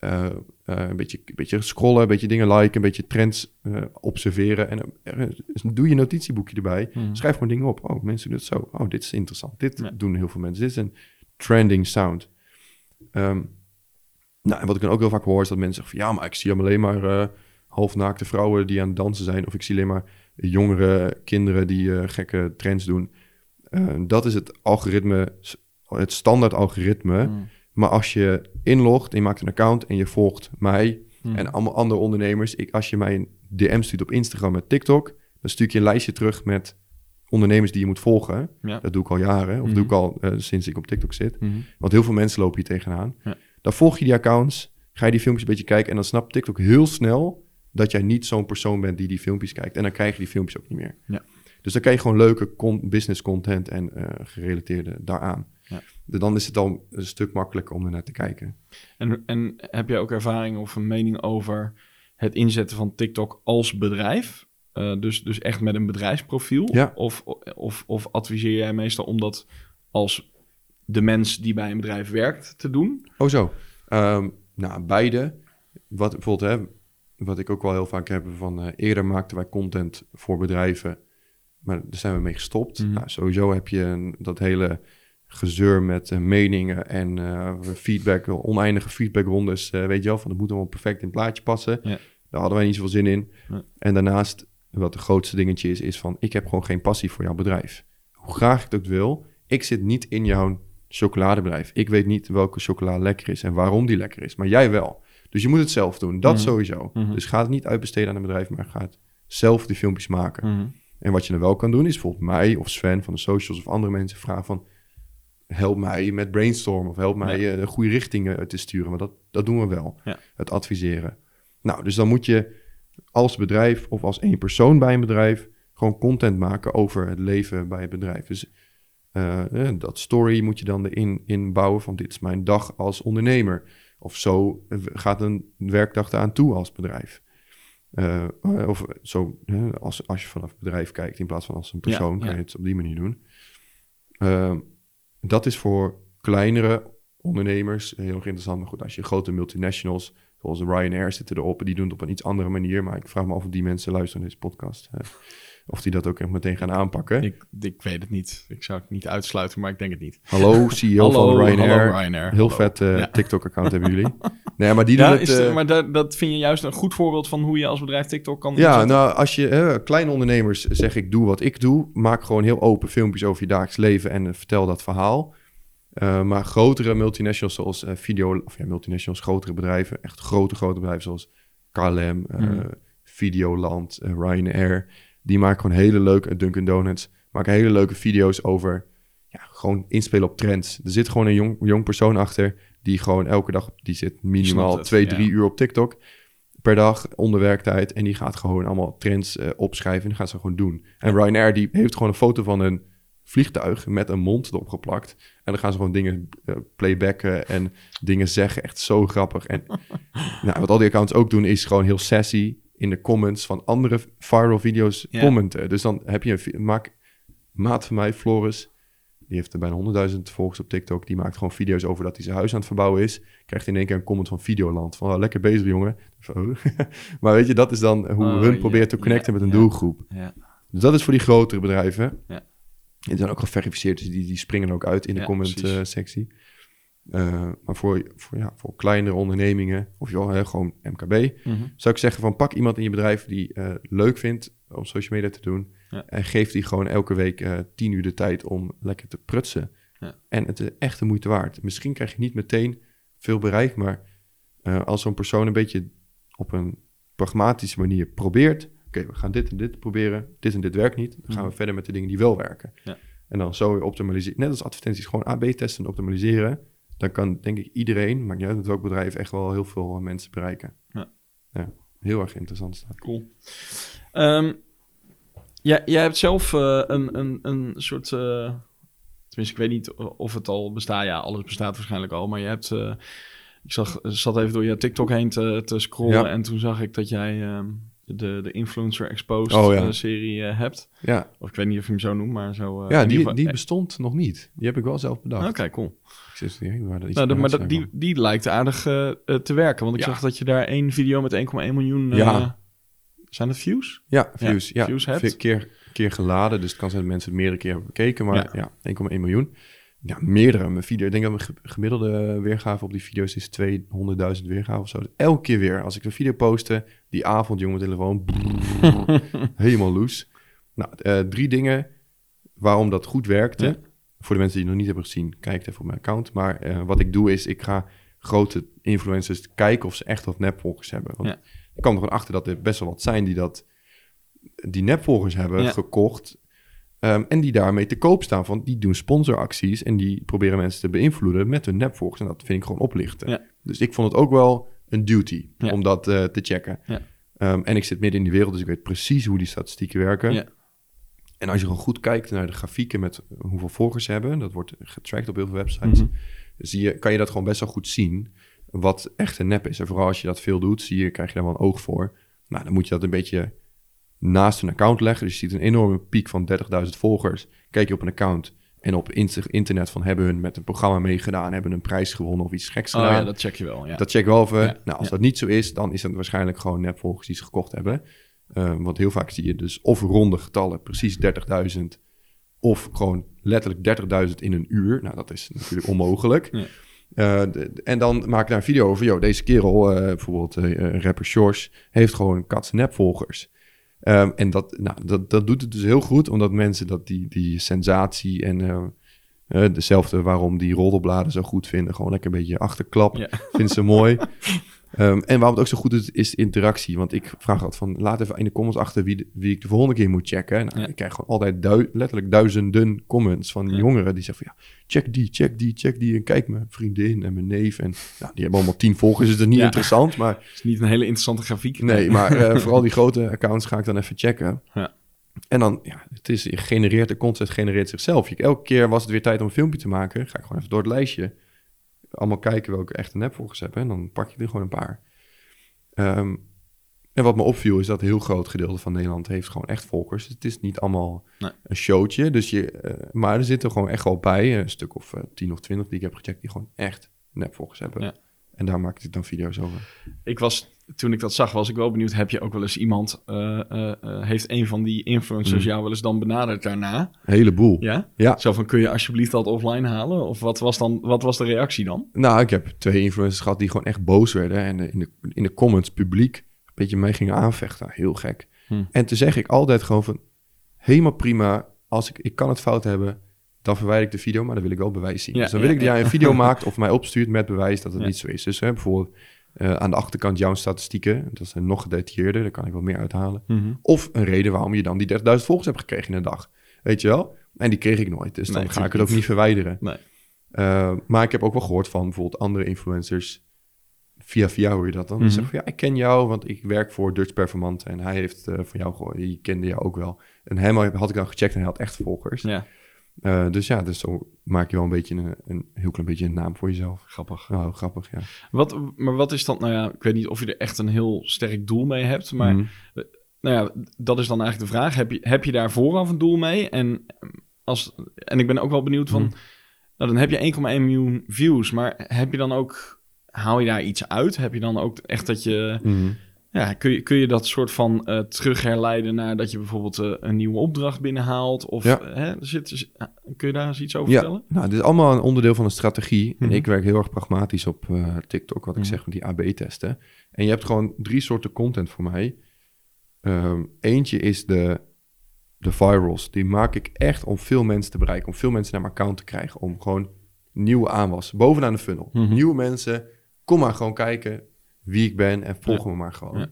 Eh, eh, een, beetje, een beetje scrollen, een beetje dingen liken, een beetje trends eh, observeren. En doe je notitieboekje erbij. Mhm. Schrijf gewoon dingen op. Oh, mensen doen het zo. Oh, dit is interessant. Dit Ja. doen heel veel mensen. Dit is een trending sound. Ehm, nou, en wat ik dan ook heel vaak hoor, is dat mensen zeggen van... ja, maar ik zie alleen maar halfnaakte vrouwen die aan het dansen zijn... of ik zie alleen maar jongere kinderen die gekke trends doen. Dat is het algoritme, het standaard algoritme. Mhm. Maar als je inlogt en je maakt een account en je volgt mij... Mhm. en allemaal andere ondernemers... Ik, als je mij een DM stuurt op Instagram met TikTok... dan stuur ik je een lijstje terug met ondernemers die je moet volgen. Ja. Dat doe ik al jaren, of Mhm. doe ik al eh, sinds ik op TikTok zit. Mhm. Want heel veel mensen lopen hier tegenaan. Ja. Dan volg je die accounts, ga je die filmpjes een beetje kijken... en dan snapt TikTok heel snel dat jij niet zo'n persoon bent die die filmpjes kijkt. En dan krijg je die filmpjes ook niet meer. Ja. Dus dan krijg je gewoon leuke con- business content en eh, gerelateerde daaraan. Dan is het al een stuk makkelijker om er naar te kijken. En, en heb jij ook ervaring of een mening over het inzetten van TikTok als bedrijf? Eh, dus, dus echt met een bedrijfsprofiel? Ja. Of, of, of adviseer jij meestal om dat als de mens die bij een bedrijf werkt te doen? Oh zo. Ehm, nou, beide. Wat bijvoorbeeld, hè, wat ik ook wel heel vaak heb van... eh, eerder maakten wij content voor bedrijven, maar daar zijn we mee gestopt. Mhm. Nou, sowieso heb je een- dat hele gezeur met eh, meningen en eh, feedback, oneindige feedbackrondes. eh, weet je wel, van het moet allemaal perfect in het plaatje passen. Ja. Daar hadden wij niet zoveel zin in. En daarnaast, wat het grootste dingetje is, is van... ik heb gewoon geen passie voor jouw bedrijf. Hoe graag ik het ook wil, ik zit niet in jouw chocoladebedrijf. Ik weet niet welke chocola lekker is en waarom die lekker is, maar jij wel. Dus je moet het zelf doen, dat Mhm. sowieso. Mhm. Dus ga het niet uitbesteden aan een bedrijf, maar ga het zelf die filmpjes maken. Mhm. En wat je dan wel kan doen, is bijvoorbeeld mij of Sven van de socials of andere mensen vragen van... help mij met brainstormen of help mij eh, de goede richtingen te sturen. Maar dat, dat doen we wel, Ja. het adviseren. Nou, dus dan moet je als bedrijf of als één persoon bij een bedrijf... gewoon content maken over het leven bij het bedrijf. Dus eh, eh, dat story moet je dan erin inbouwen van dit is mijn dag als ondernemer. Of zo eh, gaat een werkdag eraan toe als bedrijf. Eh, of zo, als, als je vanaf bedrijf kijkt in plaats van als een persoon, Ja, kan ja. je het op die manier doen. Ehm, dat is voor kleinere ondernemers heel erg interessant. Maar goed, als je grote multinationals, zoals Ryanair zitten erop, die doen het op een iets andere manier. Maar ik vraag me af of die mensen luisteren naar deze podcast. eh, of die dat ook echt meteen gaan aanpakken. Ik, ik weet het niet. Ik zou het niet uitsluiten, maar ik denk het niet. Hallo, CEO van Ryanair. hallo Ryanair. Heel Hallo. vet eh, Ja. TikTok-account hebben jullie. Nee, maar die doen Ja, het... is eh, maar dat, dat vind je juist een goed voorbeeld van hoe je als bedrijf TikTok kan Ja, inzetten? nou, als je kleine ondernemers zeg ik doe wat ik doe, maak gewoon heel open filmpjes over je dagelijks leven en vertel dat verhaal. Eh, maar grotere multinationals zoals eh, video, of ja, multinationals, grotere bedrijven, echt grote, grote bedrijven zoals KLM, eh, Mhm. Videoland, Ryanair, die maken gewoon hele leuke, Dunkin' Donuts, maken hele leuke video's over, ja, gewoon inspelen op trends. Er zit gewoon een jong, jong persoon achter die gewoon elke dag, die zit minimaal het, twee, ja. drie uur op TikTok per dag onder werktijd. En die gaat gewoon allemaal trends opschrijven en die gaat ze gewoon doen. En Ryanair die heeft gewoon een foto van een vliegtuig met een mond erop geplakt. En dan gaan ze gewoon dingen eh, playbacken en dingen zeggen. Echt zo grappig. En nou, wat al die accounts ook doen is gewoon heel sassy in de comments van andere viral video's commenten. Dus dan heb je een maak maat van mij, Floris. Die heeft er bijna 100.000 volgers op TikTok. Die maakt gewoon video's over dat hij zijn huis aan het verbouwen is. Krijgt in één keer een comment van Videoland. Van, oh, lekker bezig, jongen. Oh. maar weet je, dat is dan hoe Oh, hun ja, proberen te connecten met een doelgroep. Dus dat is voor die grotere bedrijven. Ja. En die zijn ook geverifieerd, dus die, die springen ook uit in de Ja, comment eh, sectie. Eh, maar voor, voor, ja, voor kleinere ondernemingen, of joh, hè, gewoon MKB, Mhm. zou ik zeggen van pak iemand in je bedrijf die eh, leuk vindt om social media te doen. Ja. En geef die gewoon elke week tien uur de tijd om lekker te prutsen. Ja. En het is echt de moeite waard. Misschien krijg je niet meteen veel bereik, maar als zo'n persoon een beetje op een pragmatische manier probeert. Oké, we gaan dit en dit proberen. Dit en dit werkt niet. Dan gaan we Mhm. verder met de dingen die wel werken. Ja. En dan zo optimaliseren. Net als advertenties, gewoon AB testen en optimaliseren. Dan kan denk ik iedereen, maakt niet uit met welk bedrijf, echt wel heel veel eh, mensen bereiken. Ja. ja heel erg interessant staat. Cool. Ehm, ja, jij hebt zelf eh, een, een, een soort... eh, tenminste, ik weet niet of het al bestaat. Ja, alles bestaat waarschijnlijk al. Maar je hebt... ik zag, zat even door je TikTok heen te, te scrollen. Ja. En toen zag ik dat jij ehm, de, de Influencer Exposed Oh, ja. eh, serie eh, hebt. Ja, Of ik weet niet of je hem zo noemt, maar zo... eh, ja die, geval- die bestond nog niet. Die heb ik wel zelf bedacht. Oké, cool. Ik zit hier, waar iets Nou, de- maar dat, uitschrijven. die, die lijkt aardig te werken. Want ik Ja. zag dat je daar één video met 1,1 miljoen... Ja. Zijn dat views? Ja, views. Ja, views hebt. keer, keer geladen. Dus het kan zijn dat mensen het meerdere keer hebben bekeken. Maar Ja. ja, 1,1 miljoen. Ja, meerdere. Mijn video, ik denk dat mijn ge- gemiddelde weergave op die video's is 200.000 weergaven of zo. Dus elke keer weer. Als ik een video postte, die avond, jongen, telefoon. brrr, helemaal loose. Nou, eh, drie dingen waarom dat goed werkte. Ja. Voor de mensen die het nog niet hebben gezien, kijk even op mijn account. Maar eh, wat ik doe is, ik ga grote influencers kijken of ze echt wat nepvolgers hebben. Want Ja. ik kwam er gewoon achter dat er best wel wat zijn die dat die nepvolgers hebben Ja. gekocht. Ehm, en die daarmee te koop staan. Van die doen sponsoracties en die proberen mensen te beïnvloeden met hun nepvolgers. En dat vind ik gewoon oplichten. Ja. Dus ik vond het ook wel een duty Ja. om dat eh, te checken. Ja. Ehm, en ik zit midden in die wereld, dus ik weet precies hoe die statistieken werken. Ja. En als je gewoon goed kijkt naar de grafieken met hoeveel volgers ze hebben, dat wordt getracked op heel veel websites, Mhm. zie je, kan je dat gewoon best wel goed zien wat echt een nep is. En vooral als je dat veel doet, zie je, krijg je daar wel een oog voor. Nou, dan moet je dat een beetje naast een account leggen. Dus je ziet een enorme piek van 30.000 volgers. Kijk je op een account en op inter- internet van hebben hun met een programma meegedaan, hebben een prijs gewonnen of iets geks Oh gedaan. ja, dat check je wel. Ja. Dat check wel even. Ja, Nou, als ja. dat niet zo is, dan is dat waarschijnlijk gewoon nepvolgers die ze gekocht hebben. Eh, want heel vaak zie je dus of ronde getallen, precies 30.000, of gewoon letterlijk 30.000 in een uur. Nou, dat is natuurlijk onmogelijk. Eh, de- en dan maak ik daar een video over. Yo, deze kerel, eh, bijvoorbeeld eh, rapper Shores, heeft gewoon kats nepvolgers. Ehm, en dat, nou, dat, dat doet het dus heel goed, omdat mensen dat die, die sensatie en eh, dezelfde waarom die roddelbladen zo goed vinden, gewoon lekker een beetje achterklap, Ja. vinden ze mooi. Ehm, en waarom het ook zo goed is, is interactie. Want ik vraag altijd van, laat even in de comments achter wie, de- wie ik de volgende keer moet checken. Nou, Ja. Ik krijg gewoon altijd letterlijk duizenden comments van Ja. jongeren die zeggen van, ja, check die, check die, check die. En kijk, mijn vriendin en mijn neef. En nou, die hebben allemaal tien volgers, dus dat is niet Ja. interessant. Maar Het is niet een hele interessante grafiek. nee, maar eh, vooral die grote accounts ga ik dan even checken. Ja. En dan, ja, het is je genereert, de content genereert zichzelf. Je, elke keer was het weer tijd om een filmpje te maken, ga ik gewoon even door het lijstje. Allemaal kijken welke echte nepvolgers hebben. En dan pak je er gewoon een paar. Ehm, En wat me opviel is dat een heel groot gedeelte van Nederland heeft gewoon echt volgers. Het is niet allemaal Nee. een showtje. Dus je, eh, maar er zitten gewoon echt wel bij, een stuk of eh, tien of twintig die ik heb gecheckt, die gewoon echt nepvolgers hebben. Ja. En daar maak ik dan video's over. Ik was, toen ik dat zag, was ik wel benieuwd. Heb je ook wel eens iemand, eh, eh, eh, heeft een van die influencers Mm. jou wel eens dan benaderd daarna? Een heleboel. Ja? Ja. Zo van, kun je alsjeblieft dat offline halen? Of wat was, dan, wat was de reactie dan? Nou, ik heb twee influencers gehad die gewoon echt boos werden. En in de, in de comments publiek een beetje mij gingen aanvechten. Heel gek. Hm. En toen zeg ik altijd gewoon van... Helemaal prima. Als ik, ik kan het fout hebben, dan verwijder ik de video. Maar dan wil ik wel bewijs zien. Ja, dus dan ja, wil ik dat jij een video maakt of mij opstuurt met bewijs dat het niet zo is. Dus hè, bijvoorbeeld eh, aan de achterkant jouw statistieken. Dat zijn nog gedetailleerder. Daar kan ik wel meer uithalen. Of een reden waarom je dan die 30.000 volgers hebt gekregen in een dag. Weet je wel? En die kreeg ik nooit. Dus dan ga ik het ook niet verwijderen. Nee. Uh, maar ik heb ook wel gehoord van bijvoorbeeld andere influencers. Via via hoor je dat dan. Mhm. zeggen van ja, ik ken jou, want ik werk voor Dutch Performant. En hij heeft eh, van jou gehoord. Die kende jou ook wel. En hem had ik dan gecheckt en hij had echt volgers. Ja, Uh, dus ja, dus zo maak je wel een beetje een, een heel klein beetje een naam voor jezelf. grappig. Nou, grappig, ja. Wat, maar wat is dan, nou ja, ik weet niet of je er echt een heel sterk doel mee hebt, maar Mhm. nou ja, dat is dan eigenlijk de vraag. Heb je, heb je daar vooraf een doel mee? En, als, en ik ben ook wel benieuwd van, Mhm. nou dan heb je 1,1 miljoen views, maar heb je dan ook, haal je daar iets uit? Heb je dan ook echt dat je, Mhm. Ja, kun je, kun je dat soort van eh terug herleiden naar dat je bijvoorbeeld eh, een nieuwe opdracht binnenhaalt? Of Ja. eh, hè, zit, kun je daar eens iets over Ja, vertellen? nou, dit is allemaal een onderdeel van een strategie. Mhm. En ik werk heel erg pragmatisch op eh, TikTok, wat ik Mhm. zeg met die AB-testen. En je hebt gewoon drie soorten content voor mij. Ehm, eentje is de, de virals. Die maak ik echt om veel mensen te bereiken, om veel mensen naar mijn account te krijgen, om gewoon nieuwe aanwas, bovenaan de funnel. Mhm. Nieuwe mensen, kom maar gewoon kijken wie ik ben en volg Ja. me maar gewoon. Ja.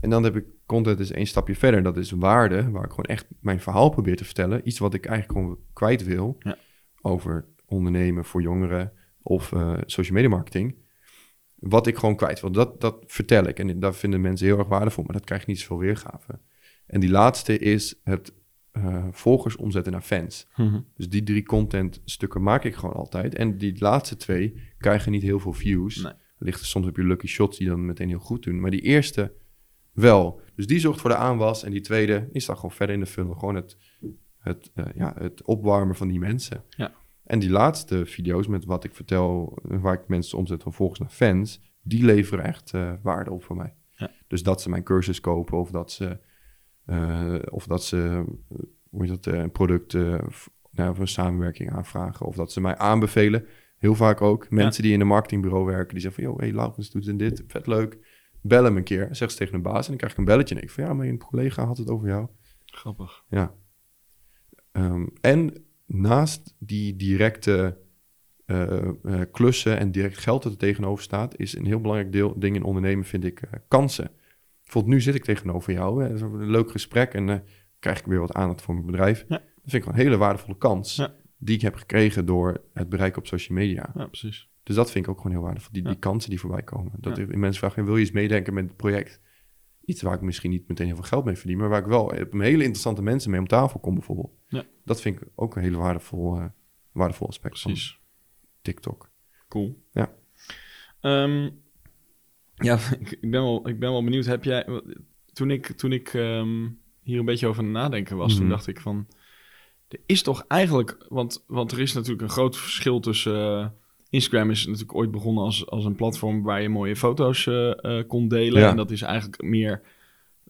En dan heb ik content is één stapje verder. Dat is waarde, waar ik gewoon echt mijn verhaal probeer te vertellen. Iets wat ik eigenlijk gewoon kwijt wil Ja. over ondernemen voor jongeren of eh, social media marketing. Wat ik gewoon kwijt wil, dat, dat vertel ik. En dat vinden mensen heel erg waardevol, maar dat krijgt niet zoveel weergave. En die laatste is het eh, volgers omzetten naar fans. Mhm. Dus die drie contentstukken maak ik gewoon altijd. En die laatste twee krijgen niet heel veel views. Nee. Ligt er soms heb je lucky shots die dan meteen heel goed doen. Maar die eerste wel. Dus die zorgt voor de aanwas. En die tweede is dan gewoon verder in de funnel. Gewoon het, het, eh, ja, het opwarmen van die mensen. Ja. En die laatste video's met wat ik vertel, waar ik mensen omzet van volgers naar fans, die leveren echt eh, waarde op voor mij. Ja. Dus dat ze mijn cursus kopen of dat ze, eh, of dat ze hoe heet dat, een product nou, voor een samenwerking aanvragen. Of dat ze mij aanbevelen. Heel vaak ook mensen die in een marketingbureau werken, die zeggen van, joh, hey, Laurens doet dit, dit, vet leuk. Bel hem een keer, zeg ze tegen een baas en dan krijg ik een belletje. En ik van, ja, mijn collega had het over jou. Grappig. Ja. Ehm, en naast die directe eh, eh, klussen en direct geld dat er tegenover staat, is een heel belangrijk deel, ding in ondernemen, vind ik, eh, kansen. Bijvoorbeeld nu zit ik tegenover jou, hè, dat is een leuk gesprek en krijg ik weer wat aandacht voor mijn bedrijf. Ja. Dat vind ik gewoon een hele waardevolle kans Ja. Die ik heb gekregen door het bereiken op social media. Ja, precies. Dus dat vind ik ook gewoon heel waardevol, die, Ja. die kansen die voorbij komen. Dat Ja. mensen vragen, wil je eens meedenken met het project? Iets waar ik misschien niet meteen heel veel geld mee verdien, maar waar ik wel een hele interessante mensen mee om tafel kom bijvoorbeeld. Ja. Dat vind ik ook een hele waardevol, eh, waardevol aspect Precies. van TikTok. Cool. Ja. Ehm, ja, ik, ben wel, ik ben wel benieuwd. Heb jij, toen ik, toen ik ehm, hier een beetje over nadenken was, toen Mhm. dacht ik van, er is toch eigenlijk, want, want er is natuurlijk een groot verschil tussen. eh, Instagram is natuurlijk ooit begonnen als, als een platform waar je mooie foto's eh, eh, kon delen. Ja. En dat is eigenlijk meer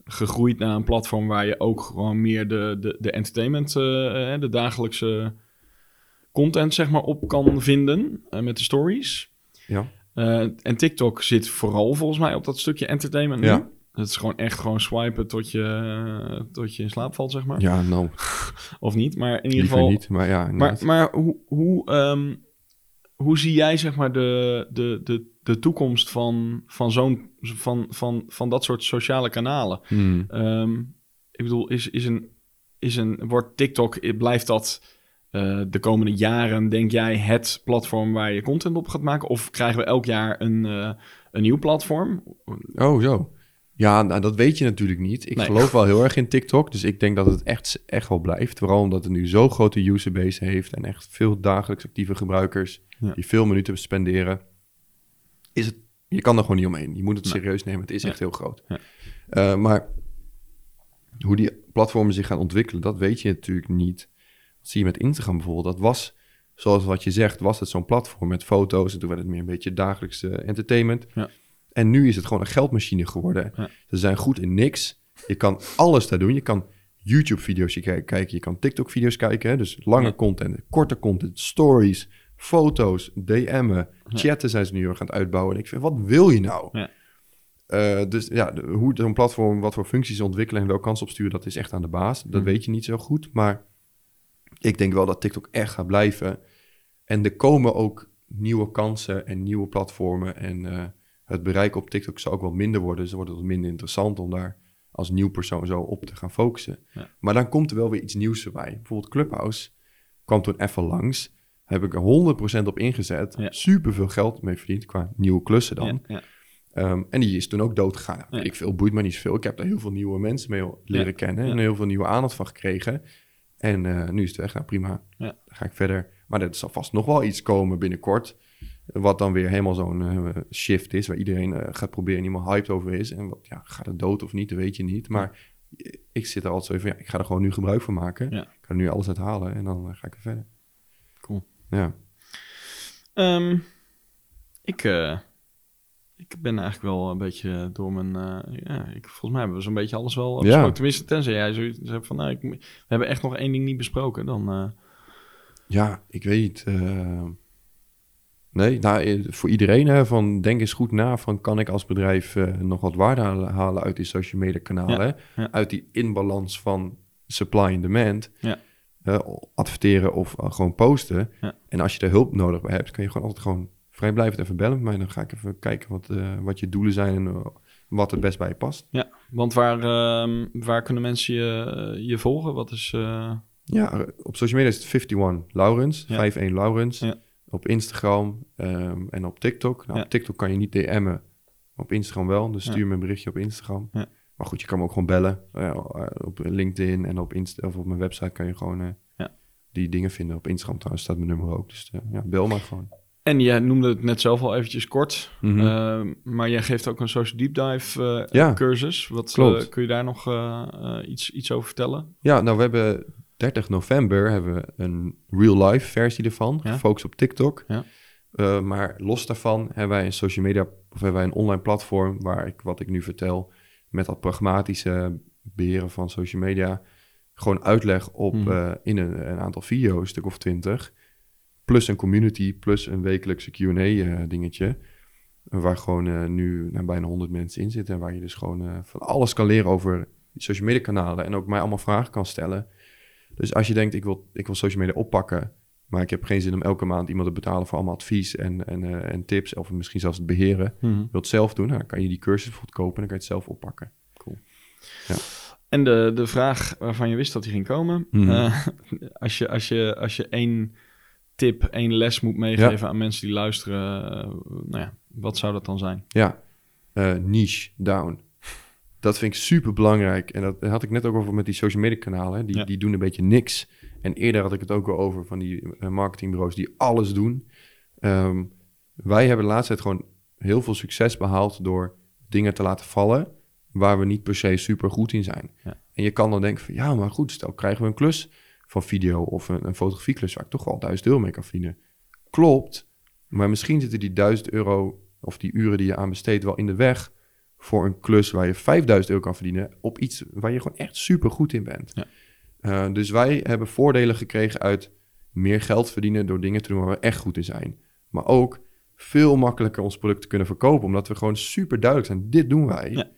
gegroeid naar een platform waar je ook gewoon meer de, de, de entertainment, de dagelijkse content zeg maar op kan vinden met de stories. Ja. En TikTok zit vooral volgens mij op dat stukje entertainment nu. Ja. Het is gewoon echt gewoon swipen tot je, eh, tot je in slaap valt, zeg maar. Ja, nou, Of niet, maar in ieder liever geval... niet, maar ja. Maar, inderdaad. maar hoe, hoe, ehm, hoe zie jij zeg maar de, de, de, de toekomst van, van, zo'n, van, van, van dat soort sociale kanalen? Hmm. Ehm, ik bedoel, is, is een, is een, wordt TikTok, blijft dat eh, de komende jaren, denk jij, het platform waar je content op gaat maken? Of krijgen we elk jaar een, eh, een nieuw platform? Oh, zo. Ja, nou, dat weet je natuurlijk niet. Ik Nee. geloof wel heel erg in TikTok, dus ik denk dat het echt, echt wel blijft. Vooral omdat het nu zo'n grote userbase heeft en echt veel dagelijks actieve gebruikers Ja. die veel minuten spenderen. Is het, je kan er gewoon niet omheen. Je moet het Nee. serieus nemen. Het is Ja. echt heel groot. Ja. Eh, maar hoe die platformen zich gaan ontwikkelen, dat weet je natuurlijk niet. Dat zie je met Instagram bijvoorbeeld. Dat was, zoals wat je zegt, was het zo'n platform met foto's. En toen werd het meer een beetje dagelijkse entertainment. Ja. En nu is het gewoon een geldmachine geworden. Ja. Ze zijn goed in niks. Je kan alles daar doen. Je kan YouTube-video's kijken, je kan TikTok-video's kijken. Hè? Dus lange Ja. content, korte content, stories, foto's, DM'en, chatten zijn ze nu heel erg aan het uitbouwen. En ik vind, wat wil je nou? Ja. Eh, dus ja, de- hoe zo'n platform, wat voor functies ze ontwikkelen en welke kans opsturen, dat is echt aan de baas. Dat weet je niet zo goed. Maar ik denk wel dat TikTok echt gaat blijven. En er komen ook nieuwe kansen en nieuwe platformen. En eh, het bereik op TikTok zal ook wel minder worden. Dus dan wordt het wat minder interessant om daar als nieuw persoon zo op te gaan focussen. Ja. Maar dan komt er wel weer iets nieuws erbij. Bijvoorbeeld Clubhouse kwam toen even langs. Heb ik er 100% op ingezet. Ja. Super veel geld mee verdiend qua nieuwe klussen dan. Ja. Ehm, en die is toen ook dood gegaan. Ik veel, boeit me niet zoveel. Ik heb daar heel veel nieuwe mensen mee leren kennen. En heel veel nieuwe aandacht van gekregen. En eh, nu is het weg. Nou, prima. Ja. Dan ga ik verder. Maar er zal vast nog wel iets komen binnenkort. Wat dan weer helemaal zo'n eh, shift is. Waar iedereen eh, gaat proberen en iemand hyped over is. En wat, ja, gaat het dood of niet, dat weet je niet. Maar ik zit er altijd zo van, ja, ik ga er gewoon nu gebruik van maken. Ja. Ik ga er nu alles uit halen en dan eh, ga ik er verder. Cool. Ja. Ehm, ik, ik ben eigenlijk wel een beetje door mijn... ja, ik, volgens mij hebben we zo'n beetje alles wel besproken. Ja. Tenminste, tenzij jij zoiets hebt van... Nou, ik, we hebben echt nog één ding niet besproken. Dan, Ja, ik weet niet. Nee, nou, eh, voor iedereen hè, van denk eens goed na van kan ik als bedrijf eh, nog wat waarde halen, uit die social media kanalen, Ja, hè? ja. uit die inbalans van supply en demand. Ja. Adverteren of eh, gewoon posten. En als je er hulp nodig bij hebt, kan je gewoon altijd gewoon vrijblijvend even bellen met mij. Dan ga ik even kijken wat, wat je doelen zijn en wat het best bij je past. ja, want waar, ehm, waar kunnen mensen je, je volgen? Wat is... Ja, op social media is het 51 Laurens, Ja. 51 Laurens. Ja. Op Instagram ehm, en op TikTok. Nou, Ja. op TikTok kan je niet DM'en, op Instagram wel. Dus stuur me een berichtje op Instagram. Ja. Maar goed, je kan me ook gewoon bellen. Eh, eh, op LinkedIn en op, Insta of op mijn website kan je gewoon eh, Ja. die dingen vinden. Op Instagram trouwens staat mijn nummer ook. Dus ja, bel maar gewoon. En jij noemde het net zelf al eventjes kort. Mhm. Ehm, maar jij geeft ook een social deep dive Ja. cursus. Wat eh, kun je daar nog iets, iets over vertellen? Ja, nou we hebben 30 november hebben we een real life versie ervan, Ja. gefocust op TikTok. Ja. Eh, maar los daarvan hebben wij een social media of hebben wij een online platform waar ik wat ik nu vertel met dat pragmatische beheren van social media gewoon uitleg op Mhm. eh, in een, een aantal video's, een stuk of twintig, plus een community, plus een wekelijkse Q&A eh, dingetje. Waar gewoon nu nou, bijna 100 mensen in zitten. En waar je dus gewoon van alles kan leren over social media kanalen. En ook mij allemaal vragen kan stellen. Dus als je denkt, ik wil, ik wil social media oppakken. Maar ik heb geen zin om elke maand iemand te betalen voor allemaal advies en, en, eh, en tips. Of misschien zelfs het beheren. Je wilt het zelf doen, dan kan je die cursus bijvoorbeeld kopen en dan kan je het zelf oppakken. En de, de vraag waarvan je wist dat die ging komen. Mhm. eh, als, je, als, je, als je één tip, één les moet meegeven aan mensen die luisteren. eh, nou ja, wat zou dat dan zijn? Ja, niche down. Dat vind ik super belangrijk. En dat had ik net ook over met die social media kanalen. Die, Ja. die doen een beetje niks. En eerder had ik het ook al over van die eh, marketingbureaus die alles doen. Ehm, wij hebben de laatste tijd gewoon heel veel succes behaald door dingen te laten vallen waar we niet per se super goed in zijn. Ja. En je kan dan denken van ja, maar goed, stel krijgen we een klus van video of een, een fotografieklus waar ik toch wel 1000 euro mee kan verdienen. Klopt, maar misschien zitten die 1000 euro of die uren die je aan besteedt wel in de weg voor een klus waar je 5000 euro kan verdienen op iets waar je gewoon echt super goed in bent. Ja. Eh, dus wij hebben voordelen gekregen uit meer geld verdienen door dingen te doen waar we echt goed in zijn. Maar ook veel makkelijker ons product te kunnen verkopen, omdat we gewoon super duidelijk zijn. Dit doen wij. Ja.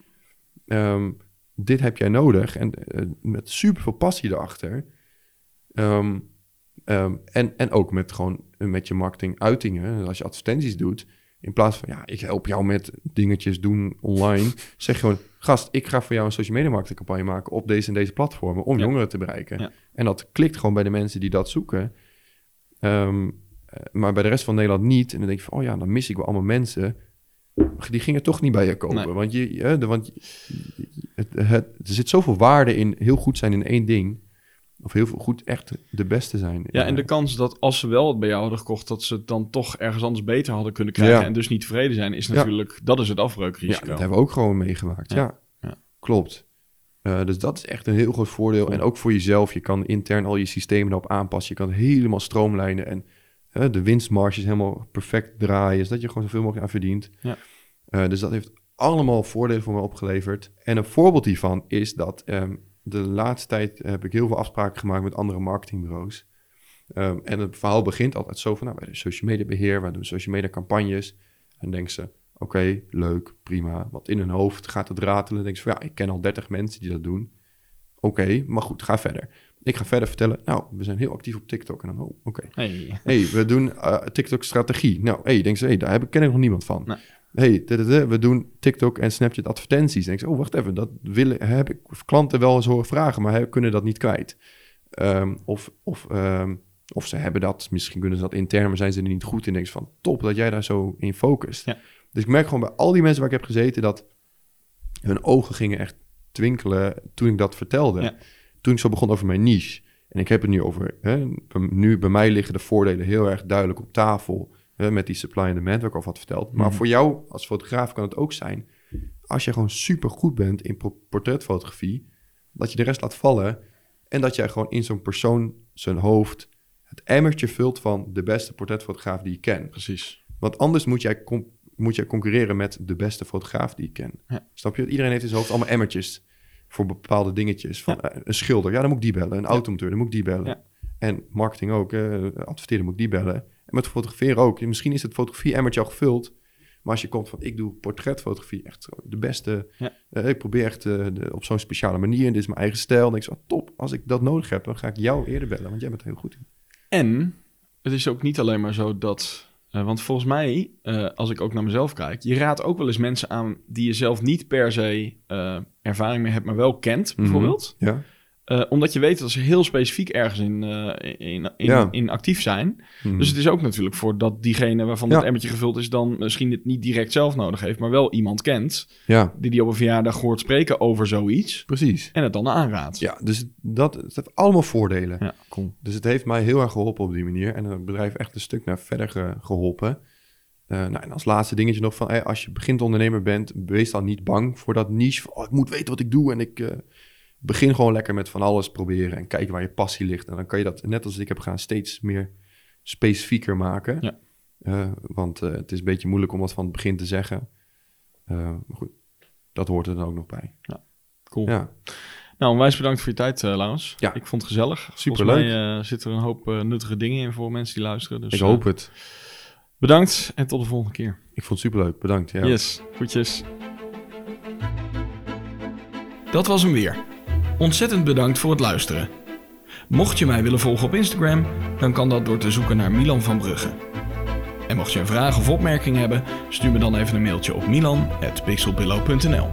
Ehm, dit heb jij nodig. En eh, met super veel passie erachter. Ehm, ehm, en, en ook met gewoon met je marketing uitingen. Als je advertenties doet, in plaats van ja, ik help jou met dingetjes doen online, zeg gewoon, gast, ik ga voor jou een social media marketingcampagne maken op deze en deze platformen om Ja. jongeren te bereiken. Ja. En dat klikt gewoon bij de mensen die dat zoeken. Ehm, eh, maar bij de rest van Nederland niet. En dan denk je van, oh ja, dan mis ik wel allemaal mensen. Die gingen toch niet bij je kopen. Nee. Want, je, de, want het, het, er zit zoveel waarde in heel goed zijn in één ding. Of heel veel goed echt de beste zijn. Ja, en de Eh, kans dat als ze wel het bij jou hadden gekocht, dat ze het dan toch ergens anders beter hadden kunnen krijgen Ja. en dus niet tevreden zijn, is Ja. natuurlijk, dat is het ja, afbreukrisico. dat hebben we ook gewoon meegemaakt. Ja. Ja. Ja. Klopt. Uh, dus dat is echt een heel groot voordeel. En ook voor jezelf. Je kan intern al je systemen erop aanpassen. Je kan helemaal stroomlijnen en uh, de winstmarges helemaal perfect draaien. Zodat je gewoon zoveel mogelijk aan verdient. Ja. Uh, dus dat heeft allemaal voordelen voor me opgeleverd. En een voorbeeld hiervan is dat um, de laatste tijd heb ik heel veel afspraken gemaakt met andere marketingbureaus. Um, en het verhaal begint altijd zo van, nou, wij doen social media beheer, wij doen social media campagnes. En denken ze, oké, leuk, prima. Want in hun hoofd gaat het ratelen. denken ze van, ja, ik ken al 30 mensen die dat doen. Oké, maar goed, ga verder. Ik ga verder vertellen, nou, we zijn heel actief op TikTok. En dan, oh, oké. Hey. hey. we doen uh, TikTok-strategie. Nou, hey, denk ze, hey, daar heb ik, ken ik nog niemand van. Nee hey, we doen TikTok en Snapchat advertenties. En ik zeg, oh, wacht even, dat willen, heb ik klanten wel eens horen vragen, maar kunnen dat niet kwijt. Um, of, of, um, of ze hebben dat, misschien kunnen ze dat intern, maar zijn ze er niet goed in. Denk van, top dat jij daar zo in focust. Ja. Dus ik merk gewoon bij al die mensen waar ik heb gezeten, dat hun ogen gingen echt twinkelen toen ik dat vertelde. Ja. Toen ik zo begon over mijn niche. En ik heb het nu over, hè, nu bij mij liggen de voordelen heel erg duidelijk op tafel met die supply and demand, wat ik al had verteld. Maar mhm. voor jou als fotograaf kan het ook zijn, als je gewoon super goed bent in portretfotografie, dat je de rest laat vallen en dat jij gewoon in zo'n persoon zijn hoofd het emmertje vult van de beste portretfotograaf die je kent. Precies. Want anders moet jij, moet jij concurreren met de beste fotograaf die je kent. Ja. Snap je? Iedereen heeft in zijn hoofd allemaal emmertjes voor bepaalde dingetjes. Van eh, een schilder, ja, dan moet ik die bellen. Een automonteur, dan moet ik die bellen. En marketing ook, uh, adverteren moet ik die bellen met fotograferen ook. Misschien is het fotografie-emmertje al gevuld. Maar als je komt van, ik doe portretfotografie echt de beste. Ja. Uh, ik probeer echt uh, de, op zo'n speciale manier. En dit is mijn eigen stijl. En ik top. Als ik dat nodig heb, dan ga ik jou eerder bellen. Want jij bent er heel goed in. En het is ook niet alleen maar zo dat... Uh, want volgens mij, als ik ook naar mezelf kijk... je raadt ook wel eens mensen aan die je zelf niet per se ervaring mee hebt... maar wel kent, mhm. bijvoorbeeld. Ja. Uh, omdat je weet dat ze heel specifiek ergens in, uh, in, in, in, actief zijn. Hmm. Dus het is ook natuurlijk voor dat diegene waarvan ja. het emmertje gevuld is... dan misschien het niet direct zelf nodig heeft... maar wel iemand kent ja. die die op een verjaardag hoort spreken over zoiets. Precies. En het dan aanraadt. Ja, dus dat, het heeft allemaal voordelen. Ja, cool. Dus het heeft mij heel erg geholpen op die manier. En het bedrijf echt een stuk naar verder geholpen. Uh, nou, en als laatste dingetje nog van... Hey, als je begint ondernemer bent, wees dan niet bang voor dat niche. Van, oh, ik moet weten wat ik doe en ik begin gewoon lekker met van alles proberen en kijken waar je passie ligt. En dan kan je dat, net als ik heb gedaan, steeds meer specifieker maken. Ja. Uh, want uh, het is een beetje moeilijk om wat van het begin te zeggen. Uh, maar goed, dat hoort er dan ook nog bij. Ja, cool. Ja. Nou, onwijs bedankt voor je tijd, uh, Laurens. Ja. Ik vond het gezellig. Superleuk. Volgens mij zitten er een hoop nuttige dingen in voor mensen die luisteren. Dus, ik hoop het. Bedankt en tot de volgende keer. Ik vond het superleuk. Bedankt. Ja. Yes, goedjes. Dat was hem weer. Ontzettend bedankt voor het luisteren. Mocht je mij willen volgen op Instagram, dan kan dat door te zoeken naar Milan van Brugge. En mocht je een vraag of opmerking hebben, stuur me dan even een mailtje op milan.pixelpillow.nl